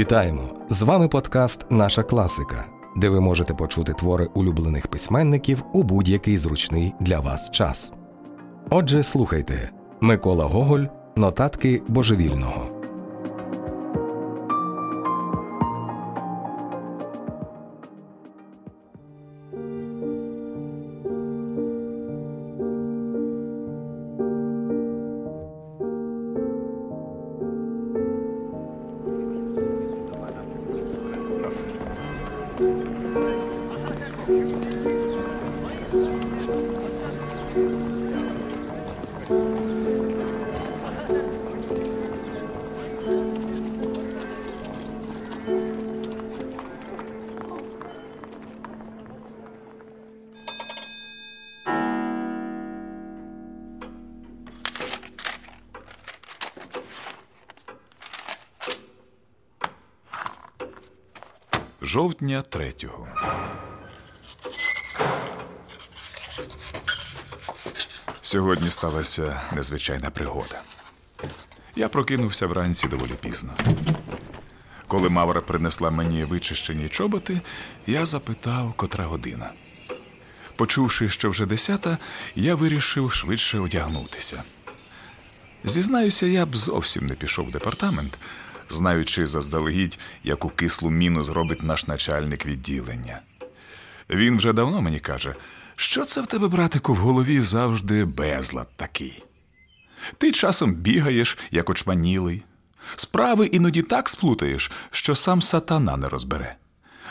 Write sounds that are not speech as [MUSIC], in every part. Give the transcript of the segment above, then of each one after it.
Вітаємо! З вами подкаст Наша класика, де ви можете почути твори улюблених письменників у будь-який зручний для вас час. Отже, слухайте Микола Гоголь, Нотатки Божевільного. Сталася незвичайна пригода. Я прокинувся вранці доволі пізно. Коли Мавра принесла мені вичищені чоботи, я запитав, котра година. Почувши, що вже десята, я вирішив швидше одягнутися. Зізнаюся, я б зовсім не пішов в департамент, знаючи заздалегідь, яку кислу міну зробить наш начальник відділення. Він вже давно мені каже, що це в тебе, братику, в голові завжди безлад такий. Ти часом бігаєш, як очманілий, справи іноді так сплутаєш, що сам сатана не розбере.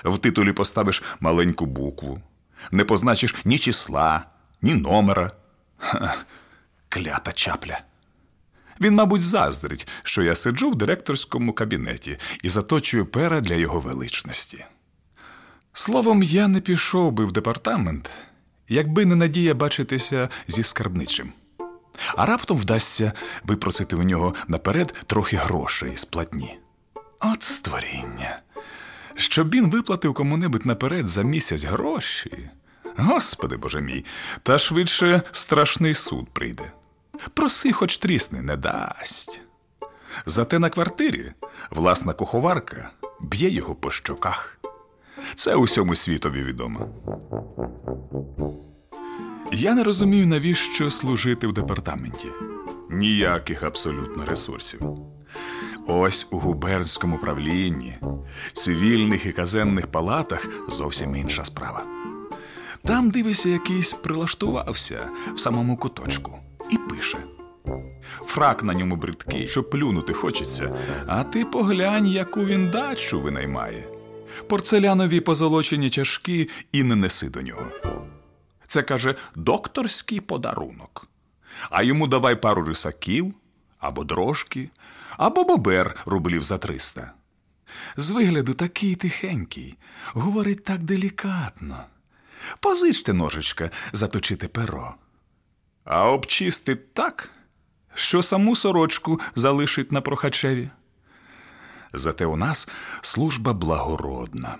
В титулі поставиш маленьку букву, не позначиш ні числа, ні номера. Ха, клята чапля. Він, мабуть, заздрить, що я сиджу в директорському кабінеті і заточую пера для його величності. Словом, я не пішов би в департамент, якби не надія бачитися зі скарбничим. А раптом вдасться випросити у нього наперед трохи грошей з платні. От створіння. Щоб він виплатив кому-небудь наперед за місяць гроші. Господи боже мій, та швидше страшний суд прийде. Проси, хоч трісни, не дасть. Зате на квартирі власна куховарка б'є його по щоках. Це усьому світові відомо. Я не розумію, навіщо служити в департаменті. Ніяких абсолютно ресурсів. Ось у губернському правлінні, цивільних і казенних палатах зовсім інша справа. Там, дивися, якийсь прилаштувався в самому куточку і пише. Фрак на ньому бридкий, що плюнути хочеться, а ти поглянь, яку він дачу винаймає. Порцелянові позолочені чашки і не неси до нього. Це каже докторський подарунок. А йому давай пару рисаків або дрожки, або бобер рублів за триста. З вигляду такий тихенький, говорить так делікатно. Позичте ножичка заточити перо. А обчистить так, що саму сорочку залишить на прохачеві. Зате у нас служба благородна.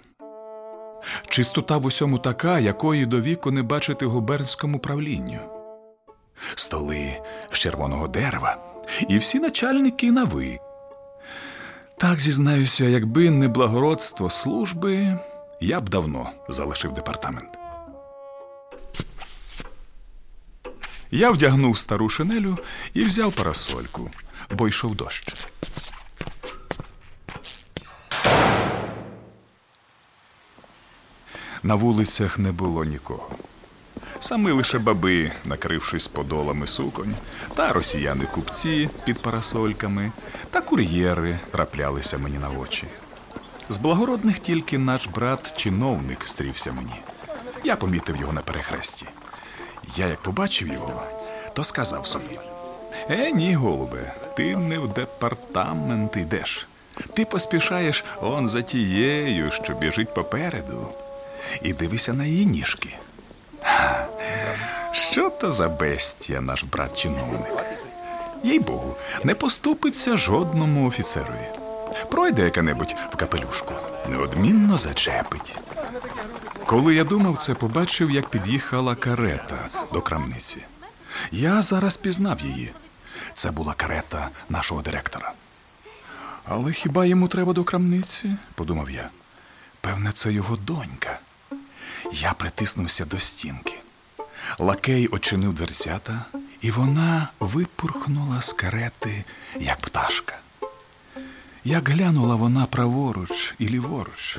Чистота в усьому така, якої до віку не бачити губернському правлінню. Столи з червоного дерева, і всі начальники на ви. Так зізнаюся, якби не благородство служби, я б давно залишив департамент. Я вдягнув стару шинелю і взяв парасольку, бо йшов дощ. На вулицях не було нікого. Саме лише баби, накрившись подолами суконь, та росіяни купці під парасольками, та кур'єри траплялися мені на очі. З благородних тільки наш брат чиновник стрівся мені. Я помітив його на перехресті. Я як побачив його, то сказав собі: Е, ні, голубе, ти не в департамент йдеш. Ти поспішаєш он за тією, що біжить попереду, і дивися на її ніжки. Що то за бестія, наш брат чиновник? Їй Богу, не поступиться жодному офіцерові. Пройде яка-небудь в капелюшку, неодмінно зачепить. Коли я думав це, побачив, як під'їхала карета до крамниці. Я зараз пізнав її. Це була карета нашого директора. Але хіба йому треба до крамниці? подумав я. Певне, це його донька. Я притиснувся до стінки. Лакей очинив дверцята, і вона випурхнула з карети, як пташка. Як глянула вона праворуч і ліворуч,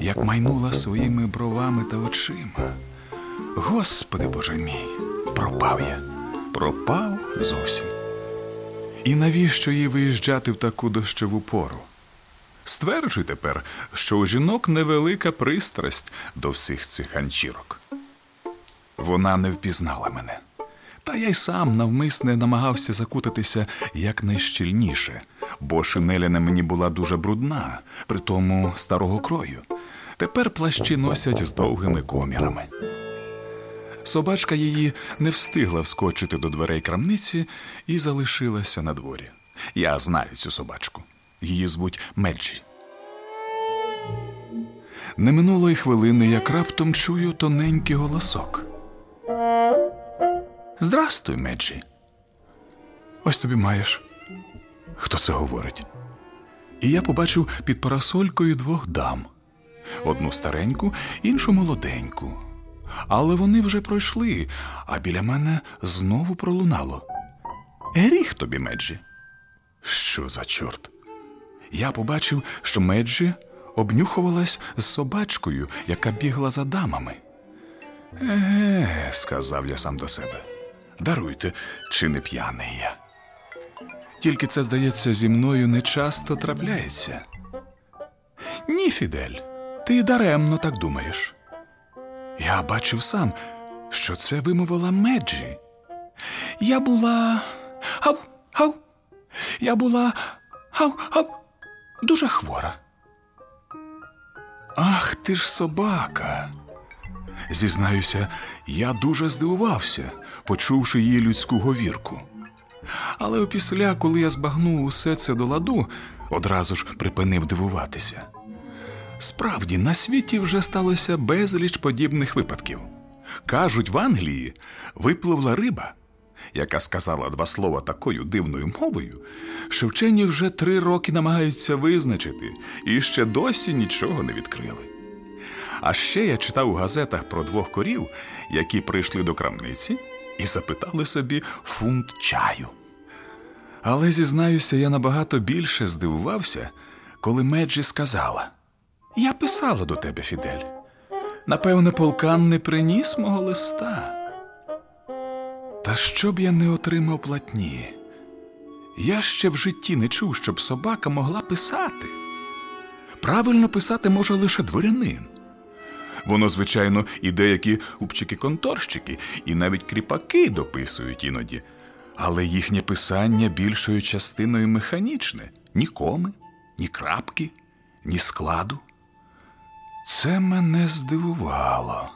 як майнула своїми бровами та очима. Господи Боже мій, пропав я, пропав зовсім. І навіщо їй виїжджати в таку дощову пору? Стверджуй тепер, що у жінок невелика пристрасть до всіх цих ганчірок. Вона не впізнала мене. Та я й сам навмисне намагався закутатися якнайщільніше, бо шинеля на мені була дуже брудна, при тому старого крою. Тепер плащі носять з довгими комірами. Собачка її не встигла вскочити до дверей крамниці і залишилася на дворі. Я знаю цю собачку. Її звуть Меджі. Не минуло й хвилини, як раптом чую тоненький голосок. Здрастуй, Меджі. Ось тобі маєш. Хто це говорить? І я побачив під парасолькою двох дам: одну стареньку, іншу молоденьку. Але вони вже пройшли, а біля мене знову пролунало. Гріх тобі, Меджі. Що за чорт? Я побачив, що Меджі обнюхувалась з собачкою, яка бігла за дамами. Еге, сказав я сам до себе. Даруйте, чи не п'яний я. Тільки це, здається, зі мною не часто трапляється. Ні, Фідель, ти даремно так думаєш. Я бачив сам, що це вимовила Меджі. Я була. Гав, гав. Я була гав, гав. Дуже хвора. Ах ти ж собака. Зізнаюся, я дуже здивувався, почувши її людську говірку. Але опісля, коли я збагнув усе це до ладу, одразу ж припинив дивуватися. Справді, на світі вже сталося безліч подібних випадків. Кажуть, в Англії випливла риба, яка сказала два слова такою дивною мовою, що вчені вже три роки намагаються визначити і ще досі нічого не відкрили. А ще я читав у газетах про двох корів, які прийшли до крамниці і запитали собі фунт чаю. Але зізнаюся, я набагато більше здивувався, коли Меджі сказала: Я писала до тебе, Фідель. Напевне, полкан не приніс мого листа. Та щоб я не отримав платні, я ще в житті не чув, щоб собака могла писати. Правильно писати може лише дворянин. Воно, звичайно, і деякі упчики-конторщики, і навіть кріпаки дописують іноді, але їхнє писання більшою частиною механічне ні коми, ні крапки, ні складу. Це мене здивувало.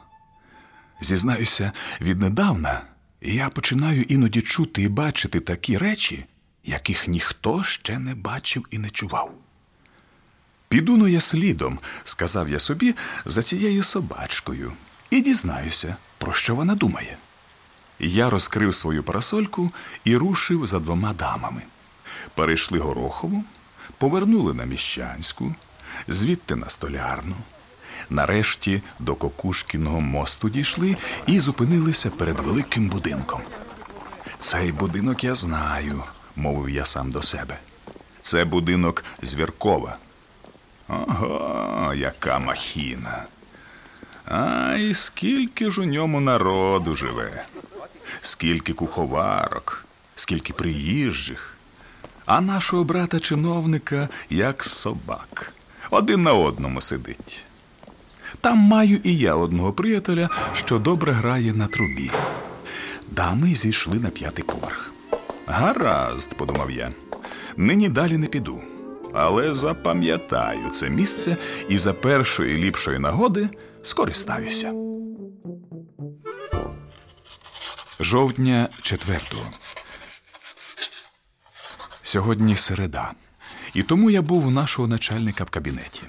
Зізнаюся, віднедавна я починаю іноді чути і бачити такі речі, яких ніхто ще не бачив і не чував. Піду ну я слідом, сказав я собі, за цією собачкою, і дізнаюся, про що вона думає. Я розкрив свою парасольку і рушив за двома дамами. Перейшли Горохову, повернули на міщанську, звідти на столярну. Нарешті до Кокушкіного мосту дійшли і зупинилися перед великим будинком. Цей будинок я знаю, мовив я сам до себе. Це будинок Звіркова. Ого, яка махіна. Ай, скільки ж у ньому народу живе, скільки куховарок, скільки приїжджих, а нашого брата чиновника як собак. Один на одному сидить. Там маю і я одного приятеля, що добре грає на трубі. Дами зійшли на п'ятий поверх. Гаразд, подумав я, нині далі не піду. Але запам'ятаю це місце і за першої ліпшої нагоди скористаюся. Жовтня четвертого. Сьогодні середа, і тому я був у нашого начальника в кабінеті.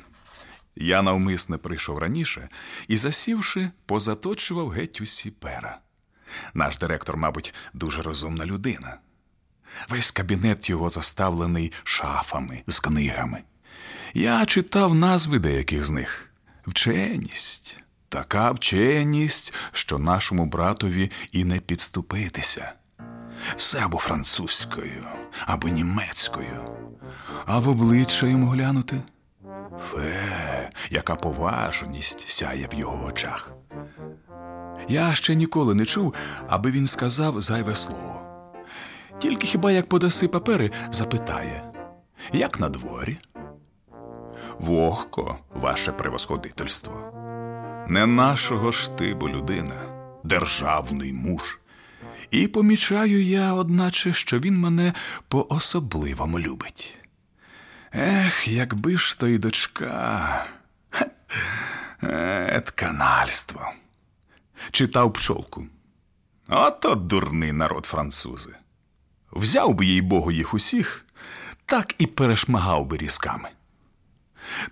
Я навмисне прийшов раніше і, засівши, позаточував геть усі пера. Наш директор, мабуть, дуже розумна людина. Весь кабінет його заставлений шафами з книгами. Я читав назви деяких з них. Вченість, така вченість, що нашому братові і не підступитися. Все або французькою, або німецькою, а в обличчя йому глянути. Фе, яка поважність сяє в його очах. Я ще ніколи не чув, аби він сказав зайве слово. Тільки хіба як подаси папери, запитає, як на дворі? Вогко, ваше превосходительство. Не нашого штибу людина, державний муж. І помічаю я, одначе, що він мене по особливому любить. Ех, якби ж то й дочка. Ет канальство. Читав пчолку. Ото дурний народ французи. Взяв би їй Богу їх усіх, так і перешмагав би різками.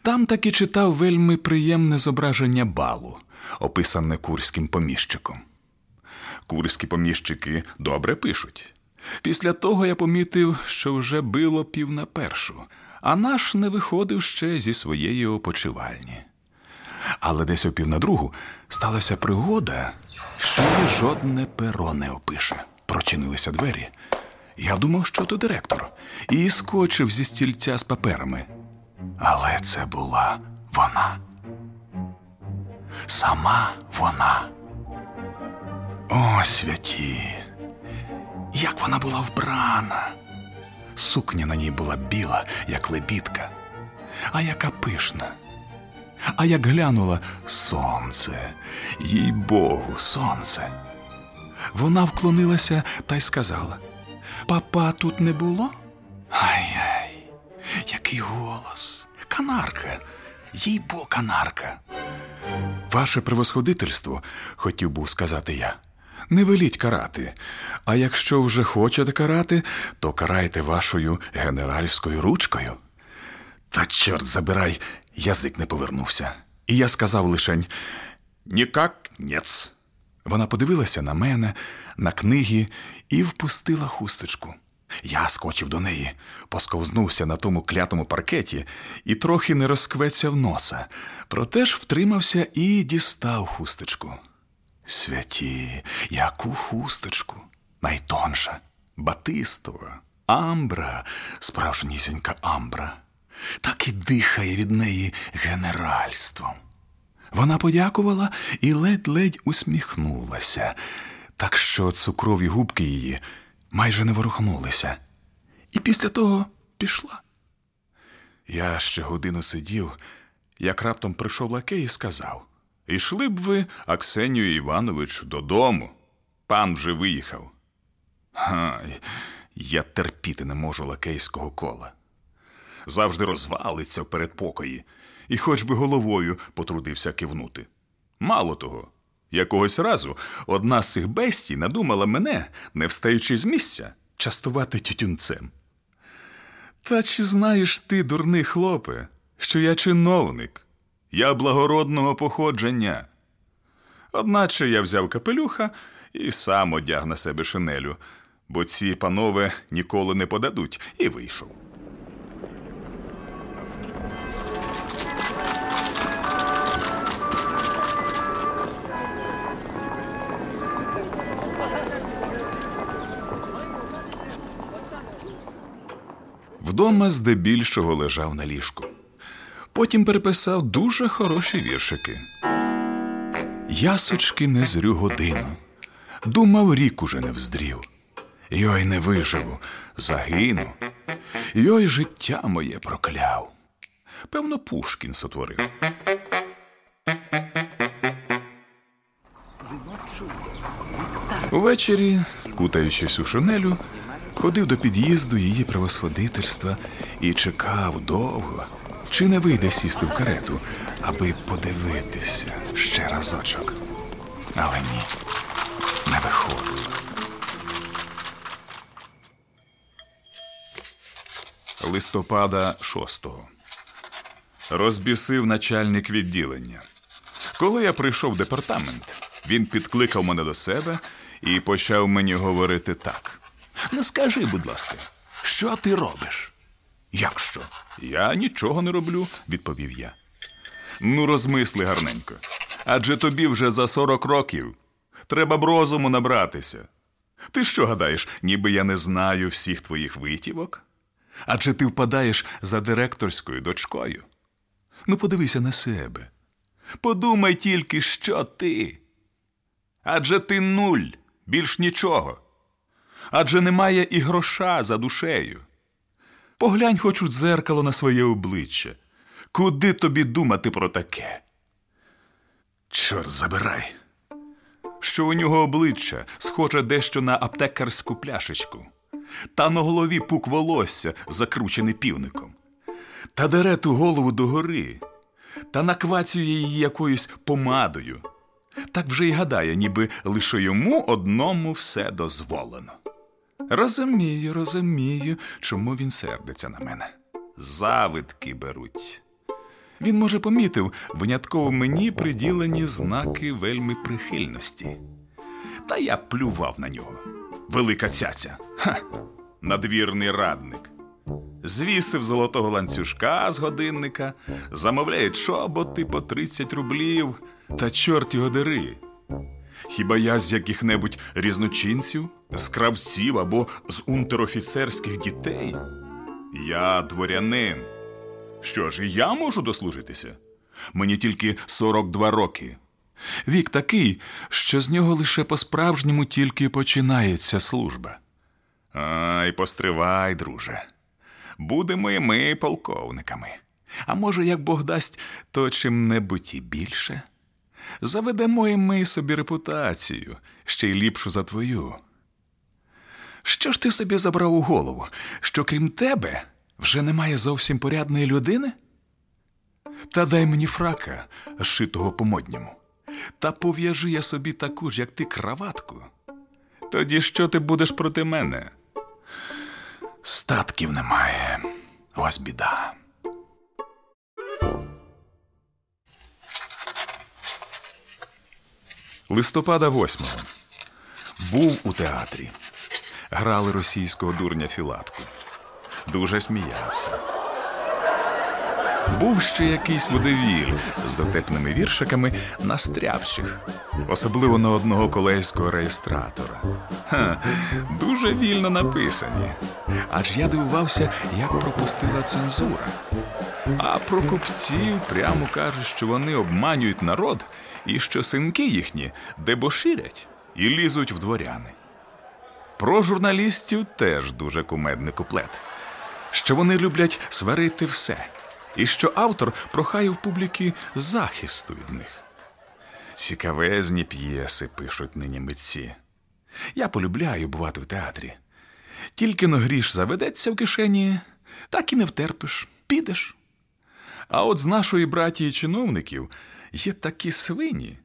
Там таки читав вельми приємне зображення балу, описане курським поміщиком. Курські поміщики добре пишуть. Після того я помітив, що вже било пів на першу, а наш не виходив ще зі своєї опочивальні. Але десь о пів на другу сталася пригода, що жодне перо не опише. Прочинилися двері. Я думав, що то директор, і скочив зі стільця з паперами. Але це була вона. Сама вона. О, святі! Як вона була вбрана! Сукня на ній була біла, як лебідка, а яка пишна. А як глянула сонце, їй Богу, сонце. Вона вклонилася та й сказала: Папа тут не було? Ай-яй, який голос! Канарка, їй бо канарка. Ваше превосходительство, хотів був сказати я. Не веліть карати, а якщо вже хочете карати, то карайте вашою генеральською ручкою. Та чорт забирай, язик не повернувся. І я сказав лишень нікак нєц. Вона подивилася на мене, на книги і впустила хусточку. Я скочив до неї, посковзнувся на тому клятому паркеті і трохи не розквецяв носа, проте ж втримався і дістав хусточку. Святі, яку хусточку, найтонша, батистова, амбра, справжнісінька амбра, так і дихає від неї генеральством. Вона подякувала і ледь-ледь усміхнулася, так що цукрові губки її майже не ворухнулися, і після того пішла. Я ще годину сидів, як раптом прийшов лакей і сказав Ішли б ви, Аксенію Іванович, додому. Пан вже виїхав. Гай, я терпіти не можу лакейського кола. Завжди розвалиться в передпокої, і хоч би головою потрудився кивнути. Мало того, якогось разу одна з цих бестій надумала мене, не встаючи з місця, частувати тютюнцем. Та чи знаєш ти, дурний хлопе, що я чиновник? Я благородного походження. Одначе я взяв капелюха і сам одяг на себе шинелю, бо ці панове ніколи не подадуть, і вийшов. Вдома здебільшого лежав на ліжку. Потім переписав дуже хороші віршики. Ясочки не зрю годину. Думав, рік уже не вздрів. Йой не виживу, загину. Йой життя моє прокляв. Певно, Пушкін сотворив. Увечері, кутаючись у шинелю, ходив до під'їзду її превосходительства і чекав довго, чи не вийде сісти в карету, аби подивитися ще разочок. Але ні, не виходило. Листопада 6-го. Розбісив начальник відділення. Коли я прийшов в департамент, він підкликав мене до себе і почав мені говорити так. Ну скажи, будь ласка, що ти робиш? Як що? Я нічого не роблю, відповів я. Ну, розмисли гарненько. Адже тобі вже за сорок років. Треба б розуму набратися. Ти що гадаєш, ніби я не знаю всіх твоїх витівок? Адже ти впадаєш за директорською дочкою. Ну, подивися на себе. Подумай тільки, що ти. Адже ти нуль, більш нічого. Адже немає і гроша за душею. Поглянь хоч у дзеркало на своє обличчя. Куди тобі думати про таке? Чорт забирай. Що у нього обличчя схоже дещо на аптекарську пляшечку, та на голові пук волосся, закручений півником, та дере ту голову догори, та наквацює її якоюсь помадою. Так вже й гадає, ніби лише йому одному все дозволено. Розумію, розумію, чому він сердиться на мене. Завидки беруть. Він, може, помітив винятково мені приділені знаки вельми прихильності. Та я плював на нього. Велика цяця. Ха! Надвірний радник. Звісив золотого ланцюжка з годинника, замовляє чоботи по 30 рублів, та чорт його дери. Хіба я з яких-небудь різночинців, з кравців або з унтерофіцерських дітей? Я дворянин. Що ж, і я можу дослужитися? Мені тільки 42 роки. Вік такий, що з нього лише по-справжньому тільки починається служба. Ай, постривай, друже. Будемо і ми полковниками. А може, як Бог дасть, то чим-небудь і більше. Заведемо і ми собі репутацію, ще й ліпшу за твою. Що ж ти собі забрав у голову, що крім тебе вже немає зовсім порядної людини? Та дай мені фрака, шитого по модньому, та пов'яжи я собі таку ж, як ти, краватку. Тоді що ти будеш проти мене? Статків немає. Ось біда. Листопада 8 Був у театрі. Грали російського дурня Філатку. Дуже сміявся. Був ще якийсь водевіль з дотепними віршиками на стряпчих, особливо на одного колейського реєстратора. Ха, Дуже вільно написані. Аж я дивувався, як пропустила цензура. А про купців прямо кажуть, що вони обманюють народ і що синки їхні дебоширять і лізуть в дворяни. Про журналістів теж дуже кумедний куплет, що вони люблять сварити все, і що автор прохає в публіки захисту від них. Цікавезні п'єси пишуть нині митці. Я полюбляю бувати в театрі. Тільки но гріш заведеться в кишені, так і не втерпиш, підеш. А от з нашої братії чиновників є такі свині.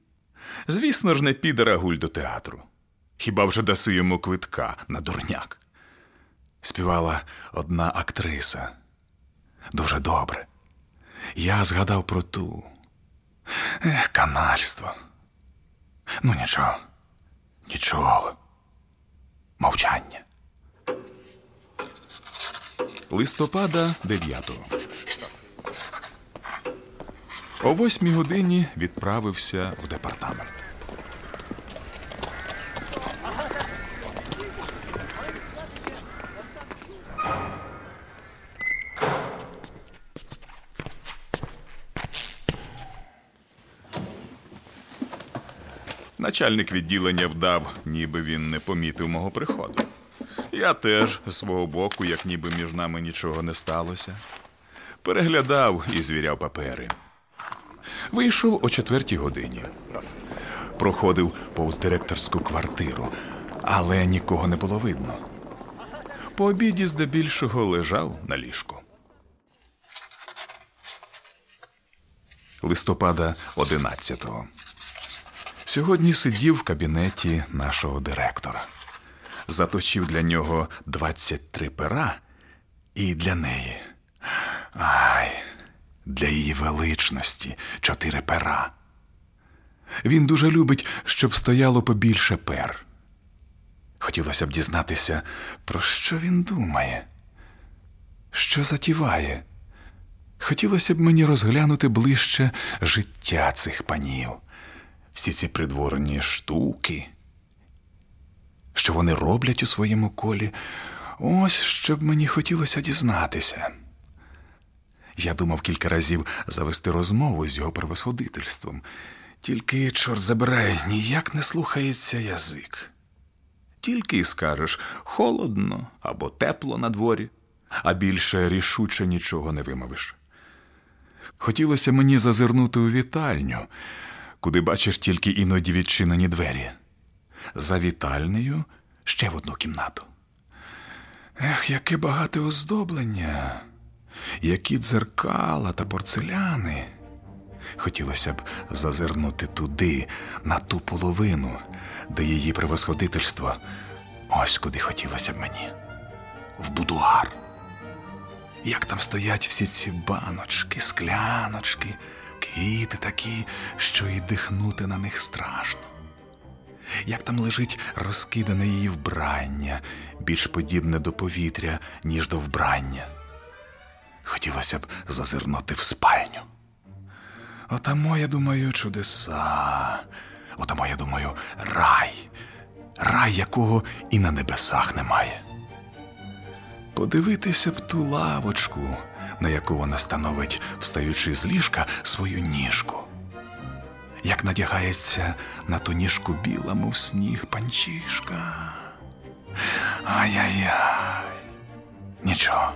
Звісно ж, не піде рагуль до театру. Хіба вже даси йому квитка на дурняк? Співала одна актриса. Дуже добре. Я згадав про ту. Ех, канальство. Ну, нічого, нічого. Мовчання. Листопада 9 О восьмій годині відправився в департамент. Начальник відділення вдав, ніби він не помітив мого приходу. Я теж з свого боку, як ніби між нами нічого не сталося. Переглядав і звіряв папери. Вийшов о четвертій годині. Проходив повз директорську квартиру, але нікого не було видно. По обіді здебільшого лежав на ліжку. Листопада 11-го. Сьогодні сидів в кабінеті нашого директора. Заточив для нього 23 пера і для неї. Ай, для її величності чотири пера. Він дуже любить, щоб стояло побільше пер. Хотілося б дізнатися, про що він думає, що затіває. Хотілося б мені розглянути ближче життя цих панів, всі ці придворні штуки, що вони роблять у своєму колі. Ось що б мені хотілося дізнатися. Я думав кілька разів завести розмову з його превосходительством, тільки, чорт забирай, ніяк не слухається язик. Тільки й скажеш холодно або тепло на дворі, а більше рішуче нічого не вимовиш. Хотілося мені зазирнути у вітальню, куди бачиш тільки іноді відчинені двері. За вітальнею ще в одну кімнату. Ех, яке багате оздоблення, які дзеркала та порцеляни. Хотілося б зазирнути туди, на ту половину, де її превосходительство. Ось куди хотілося б мені. В будуар. Як там стоять всі ці баночки, скляночки, квіти такі, що й дихнути на них страшно. Як там лежить розкидане її вбрання, більш подібне до повітря, ніж до вбрання. Хотілося б зазирнути в спальню. Отамо, я думаю, чудеса. Отамо, я думаю, рай, рай, якого і на небесах немає. Подивитися б ту лавочку, на яку вона становить, встаючи з ліжка, свою ніжку. Як надягається на ту ніжку біла, мов сніг панчішка. Ай-яй-яй. Нічого,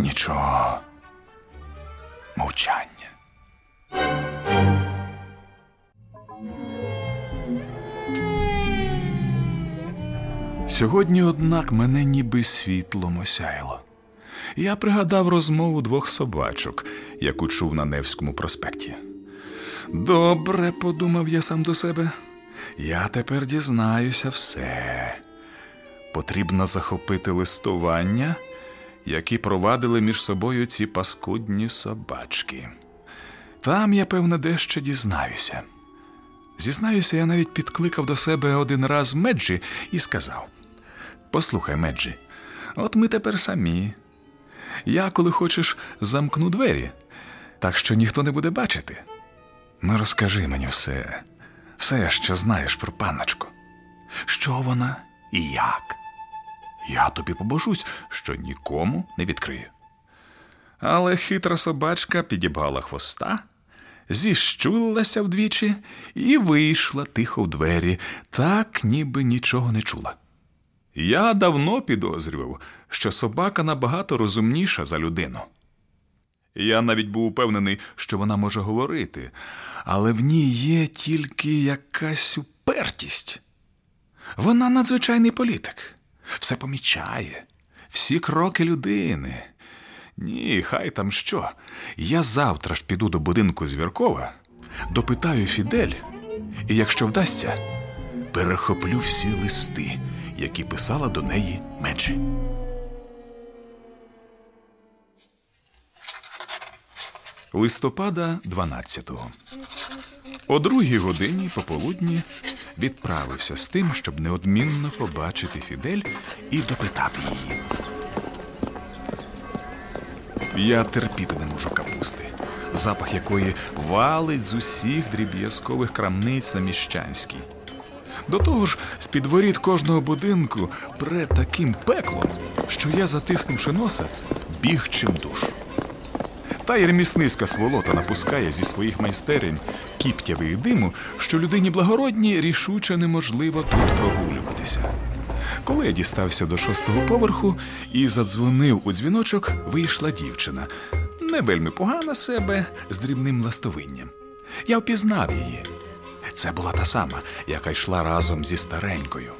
нічого. Мовчання. Сьогодні, однак, мене ніби світлом осяяло. Я пригадав розмову двох собачок, яку чув на Невському проспекті. Добре, подумав я сам до себе. Я тепер дізнаюся все. Потрібно захопити листування, які провадили між собою ці паскудні собачки. Там я, певно, дещо дізнаюся. Зізнаюся, я навіть підкликав до себе один раз Меджі і сказав: Послухай, Меджі, от ми тепер самі. Я, коли хочеш, замкну двері, так що ніхто не буде бачити. Ну, розкажи мені все, все, що знаєш про панночку. Що вона і як? Я тобі побожусь, що нікому не відкрию. Але хитра собачка підібгала хвоста, зіщулилася вдвічі і вийшла тихо в двері, так ніби нічого не чула. Я давно підозрював, що собака набагато розумніша за людину. Я навіть був упевнений, що вона може говорити, але в ній є тільки якась упертість. Вона надзвичайний політик, все помічає, всі кроки людини. Ні, хай там що. Я завтра ж піду до будинку Звіркова, допитаю Фідель, і якщо вдасться, перехоплю всі листи, які писала до неї Меджі. Листопада 12-го. О другій годині пополудні відправився з тим, щоб неодмінно побачити Фідель і допитати її. Я терпіти не можу капусти, запах якої валить з усіх дріб'язкових крамниць на міщанській. До того ж, з під воріт кожного будинку пре таким пеклом, що я, затиснувши носа, біг чим душ. Та й ремісницька сволота напускає зі своїх майстерень кіптявих диму, що людині благородній рішуче неможливо тут прогулюватися. Коли я дістався до шостого поверху і задзвонив у дзвіночок, вийшла дівчина. Не вельми погана себе з дрібним ластовинням. Я впізнав її. Це була та сама, яка йшла разом зі старенькою.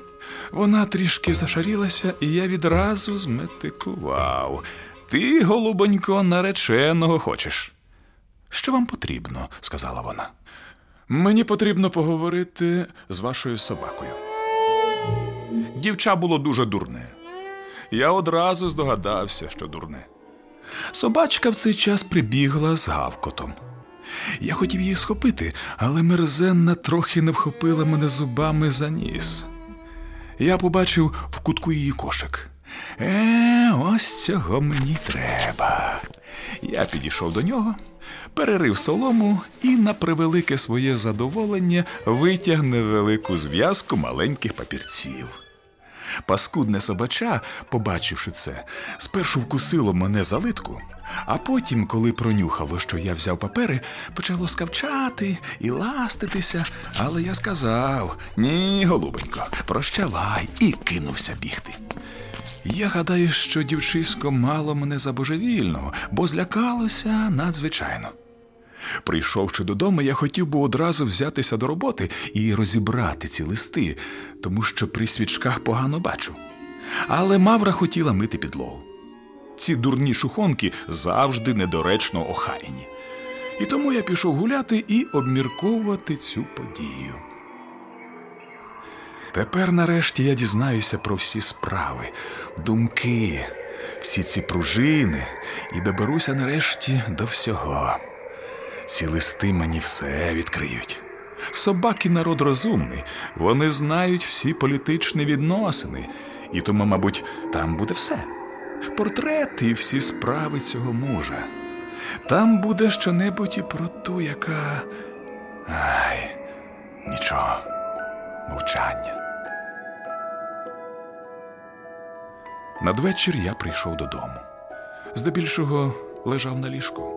Вона трішки зашарілася, і я відразу зметикував. Ти, голубонько, нареченого хочеш. Що вам потрібно? сказала вона. Мені потрібно поговорити з вашою собакою. Дівча було дуже дурне. Я одразу здогадався, що дурне. Собачка в цей час прибігла з гавкотом. Я хотів її схопити, але мерзенна трохи не вхопила мене зубами за ніс. я побачив в кутку її кошик. Е, ось цього мені треба. Я підійшов до нього, перерив солому і, на превелике своє задоволення, витяг невелику зв'язку маленьких папірців. Паскудне собача, побачивши це, спершу вкусило мене за литку, а потім, коли пронюхало, що я взяв папери, почало скавчати і ластитися. Але я сказав ні, голубенько, прощавай, і кинувся бігти. Я гадаю, що дівчисько мало мене за божевільного, бо злякалося надзвичайно. Прийшовши додому, я хотів би одразу взятися до роботи і розібрати ці листи, тому що при свічках погано бачу. Але Мавра хотіла мити підлогу. Ці дурні шухонки завжди недоречно охаяні. І тому я пішов гуляти і обмірковувати цю подію. Тепер, нарешті, я дізнаюся про всі справи, думки, всі ці пружини і доберуся нарешті до всього. Ці листи мені все відкриють. Собаки народ розумний, вони знають всі політичні відносини, і тому, мабуть, там буде все. Портрети і всі справи цього мужа. Там буде щонебудь і про ту, яка. Ай, нічого, мовчання. Надвечір я прийшов додому. Здебільшого лежав на ліжку.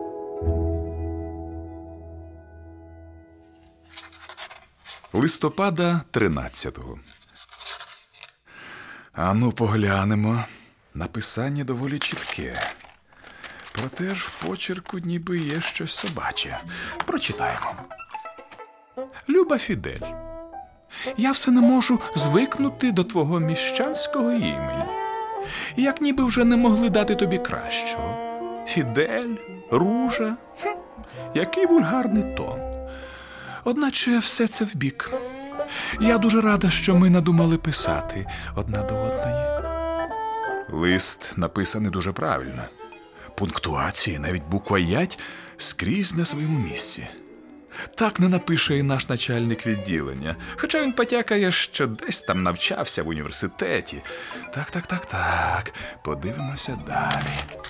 Листопада 13-го. Ану, поглянемо. Написання доволі чітке. Проте ж в почерку ніби є щось собаче. Прочитаємо. Люба Фідель. Я все не можу звикнути до твого міщанського імені. Як ніби вже не могли дати тобі кращого. Фідель, ружа. Який вульгарний тон. Одначе все це вбік. Я дуже рада, що ми надумали писати одна до одної. Лист написаний дуже правильно. Пунктуації, навіть буква ять скрізь на своєму місці. Так не напише і наш начальник відділення, хоча він потякає, що десь там навчався в університеті. Так, так, так, так. Подивимося далі.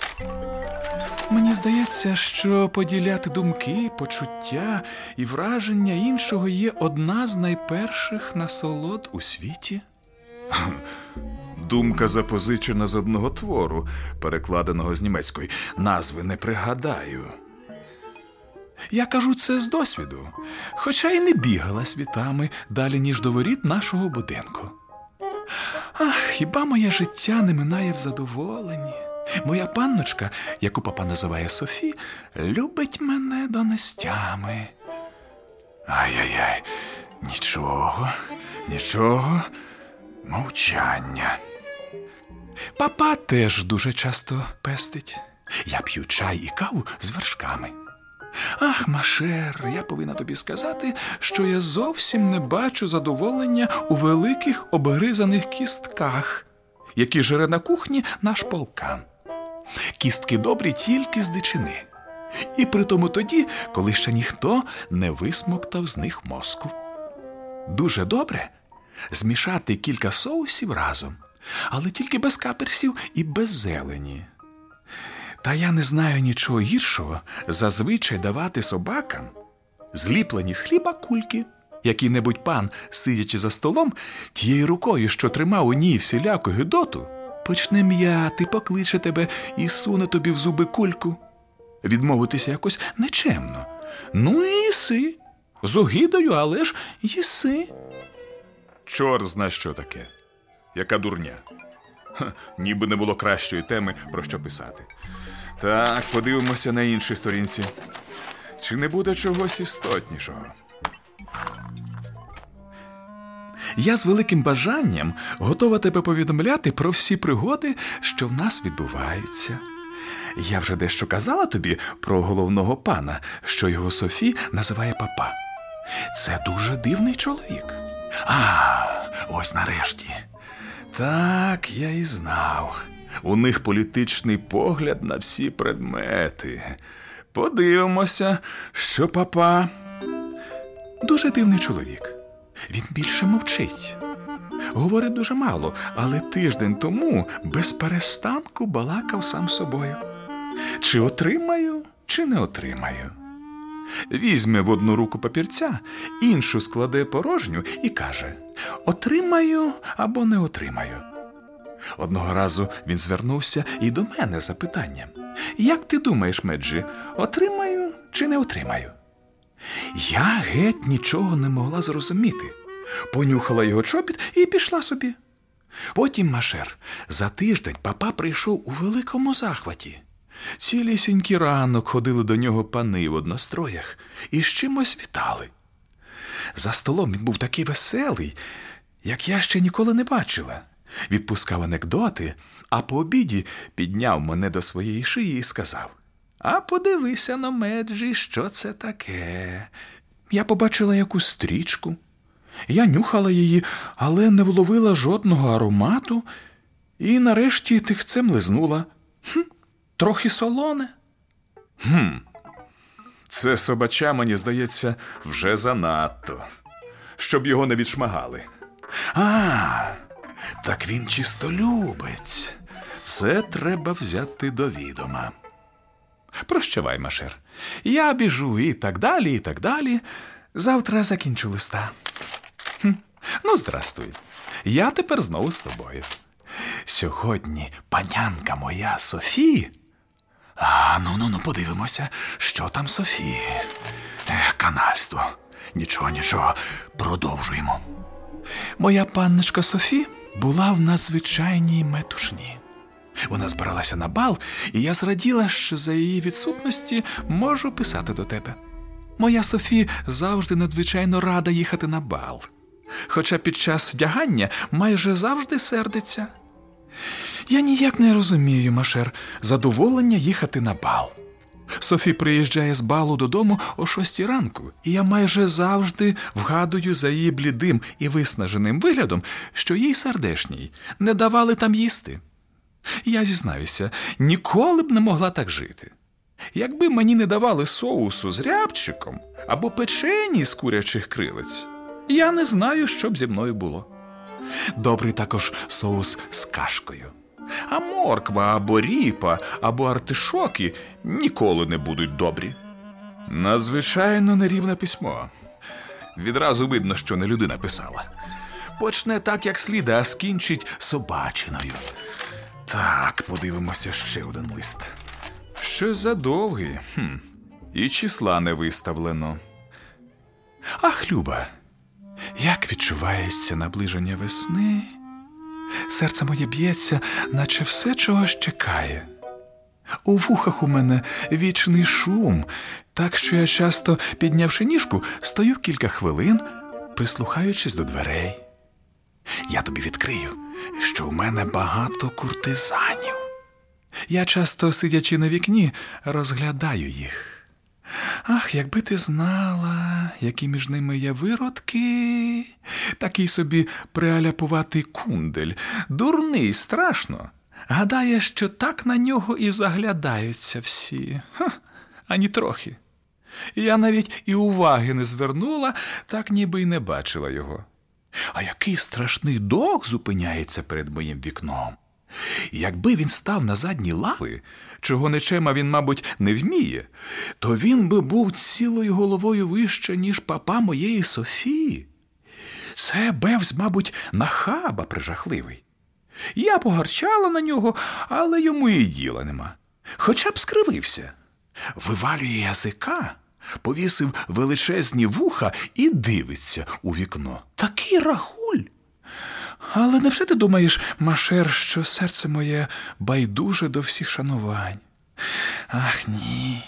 Мені здається, що поділяти думки, почуття і враження іншого є одна з найперших насолод у світі. [LAUGHS] Думка запозичена з одного твору, перекладеного з німецької. Назви не пригадаю. Я кажу це з досвіду, хоча й не бігала світами далі, ніж до воріт нашого будинку. Ах, хіба моє життя не минає в задоволенні? Моя панночка, яку папа називає Софі, любить мене донестями. Ай-яй-яй, нічого, нічого, мовчання. Папа теж дуже часто пестить. Я п'ю чай і каву з вершками. Ах, Машер, я повинна тобі сказати, що я зовсім не бачу задоволення у великих обгризаних кістках, які жере на кухні наш полкан. Кістки добрі тільки з дичини. І при тому тоді, коли ще ніхто не висмоктав з них мозку. Дуже добре змішати кілька соусів разом, але тільки без каперсів і без зелені. Та я не знаю нічого гіршого зазвичай давати собакам зліплені з хліба кульки. Який-небудь пан, сидячи за столом, тією рукою, що тримав у ній всіляку гидоту, почне м'яти, покличе тебе і суне тобі в зуби кульку. Відмовитися якось нечемно. Ну і їси. З огидою, але ж їси. Чор зна, що таке. Яка дурня. Ха, ніби не було кращої теми, про що писати. Так, подивимося на іншій сторінці. Чи не буде чогось істотнішого? Я з великим бажанням готова тебе повідомляти про всі пригоди, що в нас відбуваються. Я вже дещо казала тобі про головного пана, що його Софі називає папа. Це дуже дивний чоловік. А, ось нарешті. Так, я і знав. У них політичний погляд на всі предмети. Подивимося, що папа. Дуже дивний чоловік. Він більше мовчить. Говорить дуже мало, але тиждень тому без перестанку балакав сам собою. Чи отримаю, чи не отримаю. Візьме в одну руку папірця, іншу складе порожню і каже: Отримаю або не отримаю. Одного разу він звернувся і до мене запитанням: Як ти думаєш, Меджі, отримаю чи не отримаю? Я геть нічого не могла зрозуміти. Понюхала його чобіт і пішла собі. Потім Машер за тиждень папа прийшов у великому захваті. Цілісінький ранок ходили до нього пани в одностроях і з чимось вітали. За столом він був такий веселий, як я ще ніколи не бачила. Відпускав анекдоти, а по обіді підняв мене до своєї шиї і сказав: А подивися на меджі, що це таке. Я побачила якусь стрічку. Я нюхала її, але не вловила жодного аромату, і нарешті тихцем лизнула. Хм, Трохи солоне. Хм. Це собача, мені здається, вже занадто, щоб його не відшмагали. А, так він чистолюбець. Це треба взяти до відома. Прощавай, Машер. Я біжу і так далі, і так далі. Завтра закінчу листа. Хм. Ну, здрастуй. Я тепер знову з тобою. Сьогодні панянка моя Софі. А ну ну ну подивимося, що там Софі. Ех, канальство. Нічого, нічого, продовжуємо. Моя панночка Софі була в надзвичайній метушні. Вона збиралася на бал, і я зраділа, що за її відсутності можу писати до тебе. Моя Софі завжди надзвичайно рада їхати на бал, хоча під час вдягання майже завжди сердиться. Я ніяк не розумію, Машер, задоволення їхати на бал. Софі приїжджає з балу додому о шостій ранку, і я майже завжди вгадую за її блідим і виснаженим виглядом, що їй сердешній не давали там їсти. Я зізнаюся, ніколи б не могла так жити. Якби мені не давали соусу з рябчиком або печені з курячих крилиць, я не знаю, що б зі мною було. Добрий також соус з кашкою. А морква або ріпа, або артишоки ніколи не будуть добрі. Надзвичайно нерівне письмо. Відразу видно, що не людина писала. Почне так, як слід, а скінчить собачиною. Так, подивимося ще один лист. Щось задовгий, хм. і числа не виставлено. Ах, Люба, як відчувається наближення весни? Серце моє б'ється, наче все чогось чекає. У вухах у мене вічний шум, так що я часто, піднявши ніжку, стою кілька хвилин, прислухаючись до дверей. Я тобі відкрию, що у мене багато куртизанів. Я часто, сидячи на вікні, розглядаю їх. Ах, якби ти знала, які між ними є виродки, такий собі приаляпуватий кундель, дурний, страшно. Гадає, що так на нього і заглядаються всі, Ха, ані трохи. Я навіть і уваги не звернула, так ніби й не бачила його. А який страшний дог зупиняється перед моїм вікном. Якби він став на задні лави, чого нечема він, мабуть, не вміє, то він би був цілою головою вище, ніж папа моєї Софії. Це Бевс, мабуть, нахаба прижахливий. Я погарчала на нього, але йому і діла нема. Хоча б скривився. Вивалює язика, повісив величезні вуха і дивиться у вікно. Такий рагуль. Але невже ти думаєш, Машер, що серце моє байдуже до всіх шанувань? Ах ні.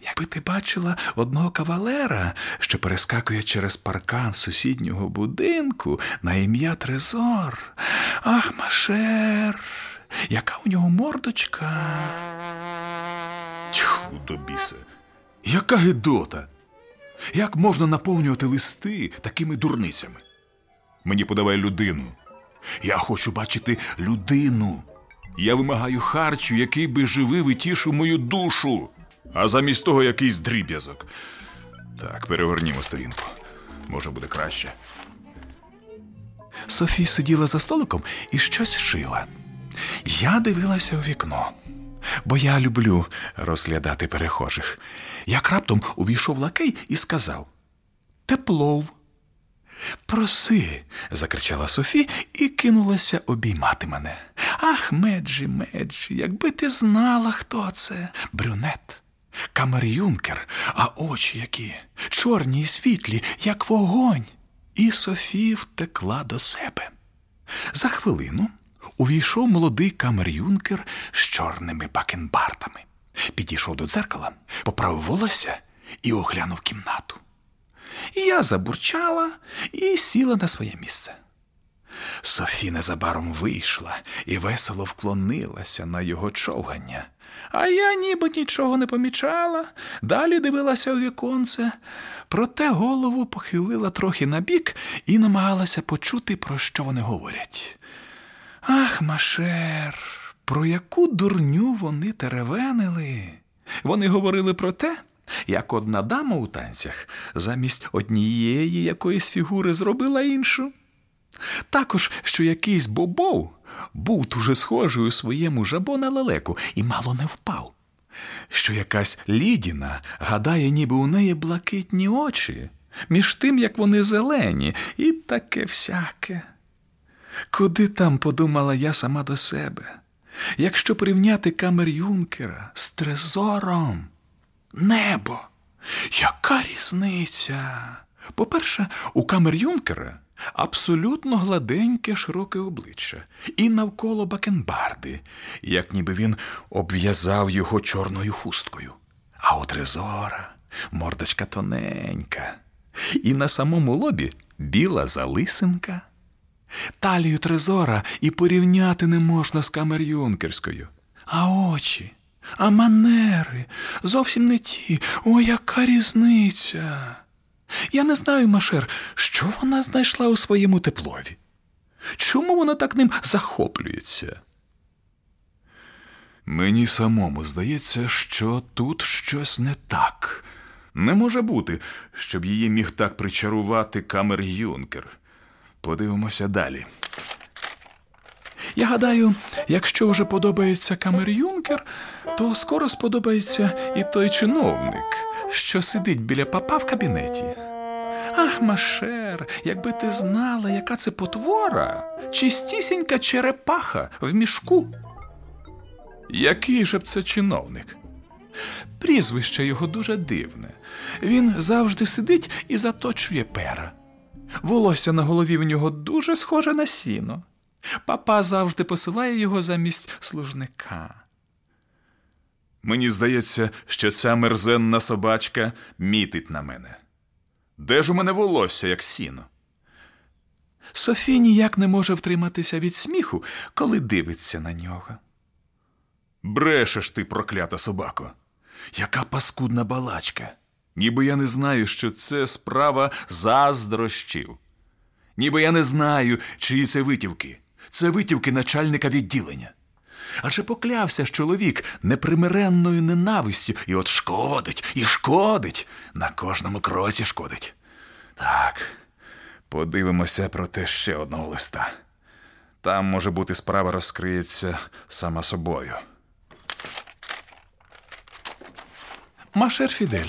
Якби ти бачила одного кавалера, що перескакує через паркан сусіднього будинку на ім'я Трезор. Ах, Машер, яка у нього мордочка? Тьху, до біса, яка гидота! Як можна наповнювати листи такими дурницями? Мені подавай людину. Я хочу бачити людину. Я вимагаю харчу, який би живив і тішив мою душу, а замість того якийсь дріб'язок. Так, перегорнімо сторінку. Може, буде краще. Софі сиділа за столиком і щось шила. Я дивилася у вікно, бо я люблю розглядати перехожих. Як раптом увійшов лакей і сказав Теплов. Проси, закричала Софі і кинулася обіймати мене. Ах, Меджі, Меджі, якби ти знала, хто це. Брюнет, камер-юнкер, а очі які чорні й світлі, як вогонь. І Софі втекла до себе. За хвилину увійшов молодий камер-юнкер з чорними бакенбардами. Підійшов до дзеркала, поправив волосся і оглянув кімнату. Я забурчала і сіла на своє місце. Софі незабаром вийшла і весело вклонилася на його човгання. А я ніби нічого не помічала, далі дивилася у віконце, проте голову похилила трохи набік і намагалася почути, про що вони говорять. Ах, Машер, про яку дурню вони теревенили. Вони говорили про те, як одна дама у танцях замість однієї якоїсь фігури зробила іншу. Також, що якийсь бобов був дуже схожий у своєму жабо на лелеку і мало не впав. Що якась Лідіна гадає, ніби у неї блакитні очі, між тим, як вони зелені, і таке всяке. Куди там подумала я сама до себе? Якщо порівняти камер Юнкера з трезором, небо, яка різниця? По-перше, у камер Юнкера абсолютно гладеньке, широке обличчя, і навколо бакенбарди, як ніби він обв'язав його чорною хусткою. А у Трезора мордочка тоненька, і на самому лобі біла залисинка. Талію Трезора і порівняти не можна з камер Юнкерською. А очі, а манери зовсім не ті. О, яка різниця! Я не знаю, Машер, що вона знайшла у своєму теплові. Чому вона так ним захоплюється? Мені самому здається, що тут щось не так. Не може бути, щоб її міг так причарувати камер Юнкер. Подивимося далі. Я гадаю, якщо вже подобається камер Юнкер, то скоро сподобається і той чиновник, що сидить біля папа в кабінеті. Ах, Машер, якби ти знала, яка це потвора, чистісінька черепаха в мішку. Який же б це чиновник? Прізвище його дуже дивне. Він завжди сидить і заточує пера. Волосся на голові в нього дуже схоже на сіно. Папа завжди посилає його замість служника. Мені здається, що ця мерзенна собачка мітить на мене. Де ж у мене волосся, як сіно? Софі ніяк не може втриматися від сміху, коли дивиться на нього. Брешеш ти, проклята собако. Яка паскудна балачка. Ніби я не знаю, що це справа заздрощів. Ніби я не знаю, чиї це витівки. Це витівки начальника відділення. Адже поклявся ж чоловік непримиренною ненавистю і от шкодить, і шкодить, на кожному кроці шкодить. Так, подивимося про те ще одного листа. Там, може бути, справа розкриється сама собою. Машер Фідель,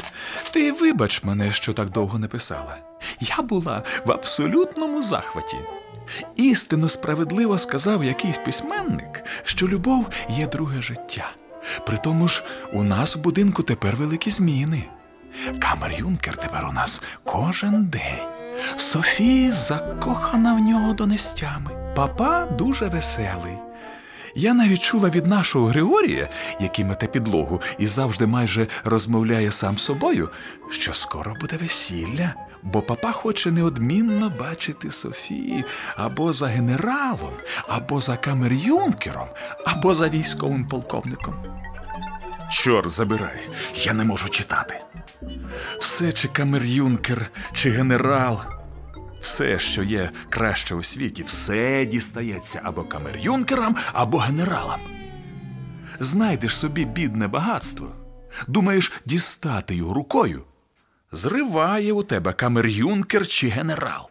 ти вибач мене, що так довго не писала. Я була в абсолютному захваті. Істинно справедливо сказав якийсь письменник, що любов є друге життя. При тому ж у нас у будинку тепер великі зміни. Камер Юнкер тепер у нас кожен день. Софія закохана в нього донестями. Папа дуже веселий. Я навіть чула від нашого Григорія, який мете підлогу і завжди майже розмовляє сам собою, що скоро буде весілля, бо папа хоче неодмінно бачити Софії або за генералом, або за камер-юнкером, або за військовим полковником. Чорт забирай, я не можу читати. Все чи камер-юнкер, чи генерал. Все, що є краще у світі, все дістається або камер-юнкерам, або генералам. Знайдеш собі бідне багатство, думаєш дістати його рукою. Зриває у тебе камер-юнкер чи генерал.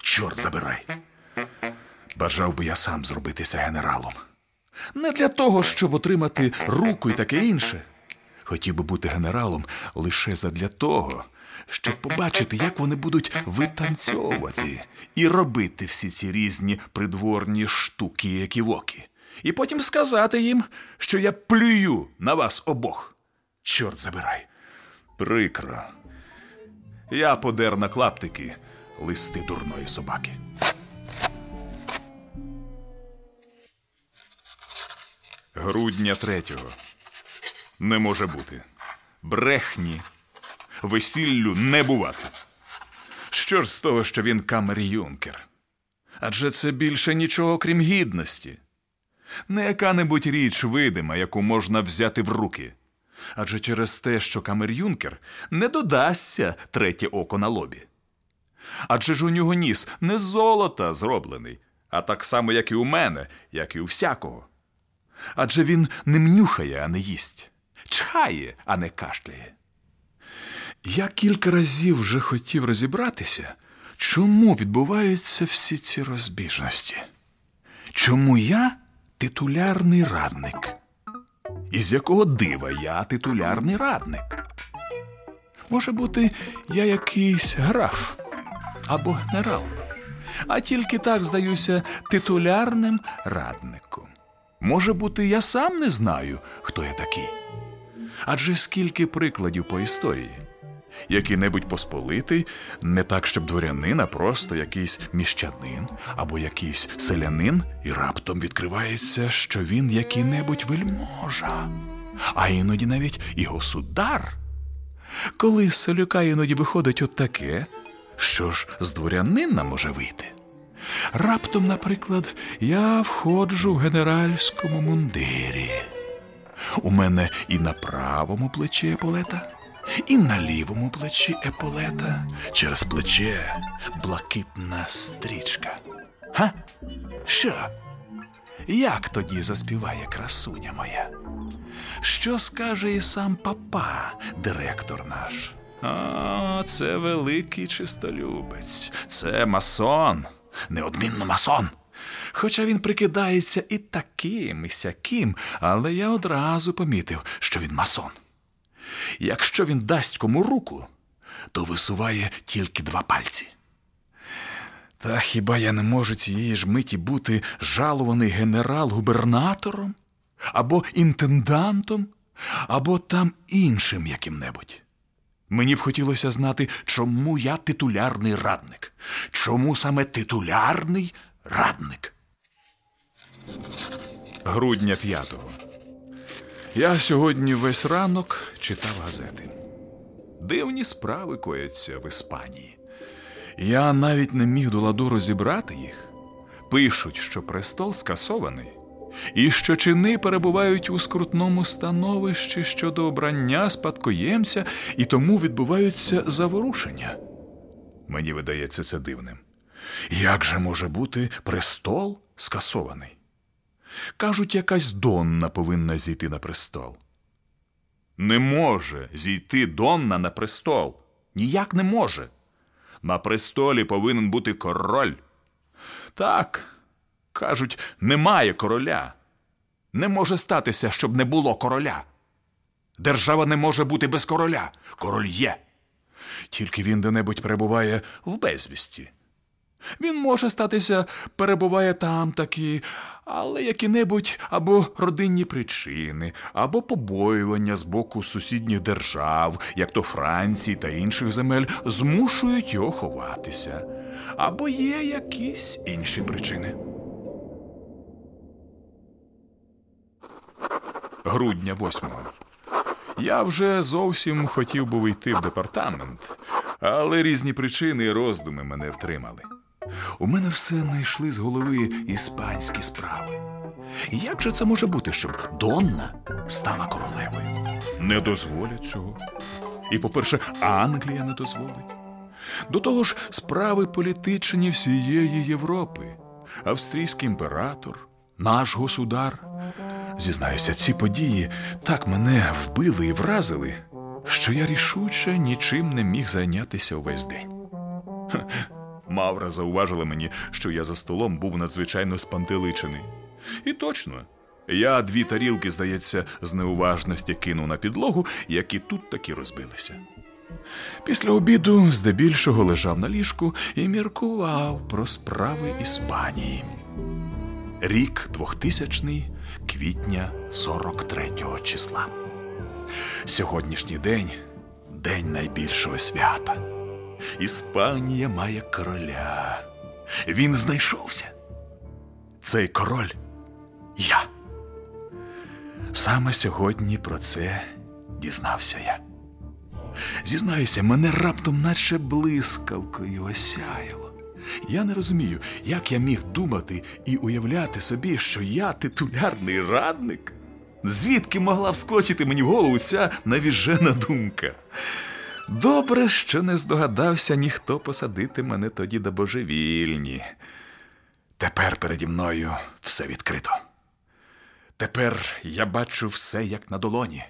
Чорт забирай. Бажав би я сам зробитися генералом. Не для того, щоб отримати руку і таке інше. Хотів би бути генералом лише задля того, щоб побачити, як вони будуть витанцьовувати і робити всі ці різні придворні штуки, які воки. І потім сказати їм, що я плюю на вас обох. Чорт забирай. Прикро. Я подер на клаптики листи дурної собаки. Грудня третього. Не може бути. Брехні. Весіллю не бувати. Що ж з того, що він камер-юнкер? Адже це більше нічого, крім гідності. Не яка-небудь річ видима, яку можна взяти в руки. Адже через те, що камер-юнкер не додасться третє око на лобі. Адже ж у нього ніс не з золота зроблений, а так само, як і у мене, як і у всякого. Адже він не мнюхає, а не їсть, чхає, а не кашляє. Я кілька разів вже хотів розібратися, чому відбуваються всі ці розбіжності. Чому я титулярний радник? Із якого дива я титулярний радник? Може бути, я якийсь граф або генерал, а тільки так здаюся титулярним радником. Може бути, я сам не знаю, хто я такий. Адже скільки прикладів по історії. Який-небудь посполитий, не так, щоб дворянин, а просто якийсь міщанин або якийсь селянин, і раптом відкривається, що він який-небудь вельможа, а іноді навіть і государ. Коли з селюка іноді виходить от таке, що ж з дворянина може вийти? Раптом, наприклад, я входжу в генеральському мундирі. У мене і на правому плечі еполета, і на лівому плечі еполета, через плече блакитна стрічка. Га? Що? Як тоді заспіває красуня моя? Що скаже і сам папа, директор наш? А, це великий чистолюбець, це масон, неодмінно масон. Хоча він прикидається і таким, і сяким, але я одразу помітив, що він масон. Якщо він дасть кому руку, то висуває тільки два пальці. Та хіба я не можу цієї ж миті бути жалуваний генерал-губернатором, або інтендантом, або там іншим яким-небудь? Мені б хотілося знати, чому я титулярний радник, чому саме титулярний радник. Грудня п'ятого. Я сьогодні весь ранок читав газети. Дивні справи кояться в Іспанії. Я навіть не міг до ладу розібрати їх. Пишуть, що престол скасований, і що чини перебувають у скрутному становищі щодо обрання спадкоємця, і тому відбуваються заворушення. Мені видається це дивним. Як же може бути престол скасований? Кажуть, якась Донна повинна зійти на престол. Не може зійти Донна на престол. Ніяк не може. На престолі повинен бути король. Так, кажуть, немає короля. Не може статися, щоб не було короля. Держава не може бути без короля. Король є. Тільки він де-небудь перебуває в безвісті. Він може статися, перебуває там таки, але які-небудь або родинні причини, або побоювання з боку сусідніх держав, як то Франції та інших земель, змушують його ховатися, або є якісь інші причини. Грудня 8 Я вже зовсім хотів би вийти в департамент, але різні причини і роздуми мене втримали. У мене все не йшли з голови іспанські справи. Як же це може бути, щоб Донна стала королевою? Не дозволять цього. І, по-перше, Англія не дозволить. До того ж, справи політичні всієї Європи, австрійський імператор, наш государ. Зізнаюся, ці події так мене вбили і вразили, що я рішуче нічим не міг зайнятися увесь день. Мавра зауважила мені, що я за столом був надзвичайно спантеличений. І точно, я дві тарілки, здається, з неуважності кинув на підлогу, які тут таки розбилися. Після обіду здебільшого лежав на ліжку і міркував про справи Іспанії. Рік 2000 квітня 43-го числа. Сьогоднішній день день найбільшого свята. Іспанія має короля. Він знайшовся. Цей король я. Саме сьогодні про це дізнався я. Зізнаюся, мене раптом наче блискавкою осяяло. Я не розумію, як я міг думати і уявляти собі, що я титулярний радник. Звідки могла вскочити мені в голову ця навіжена думка? Добре, що не здогадався ніхто посадити мене тоді до божевільні. Тепер переді мною все відкрито. Тепер я бачу все як на долоні.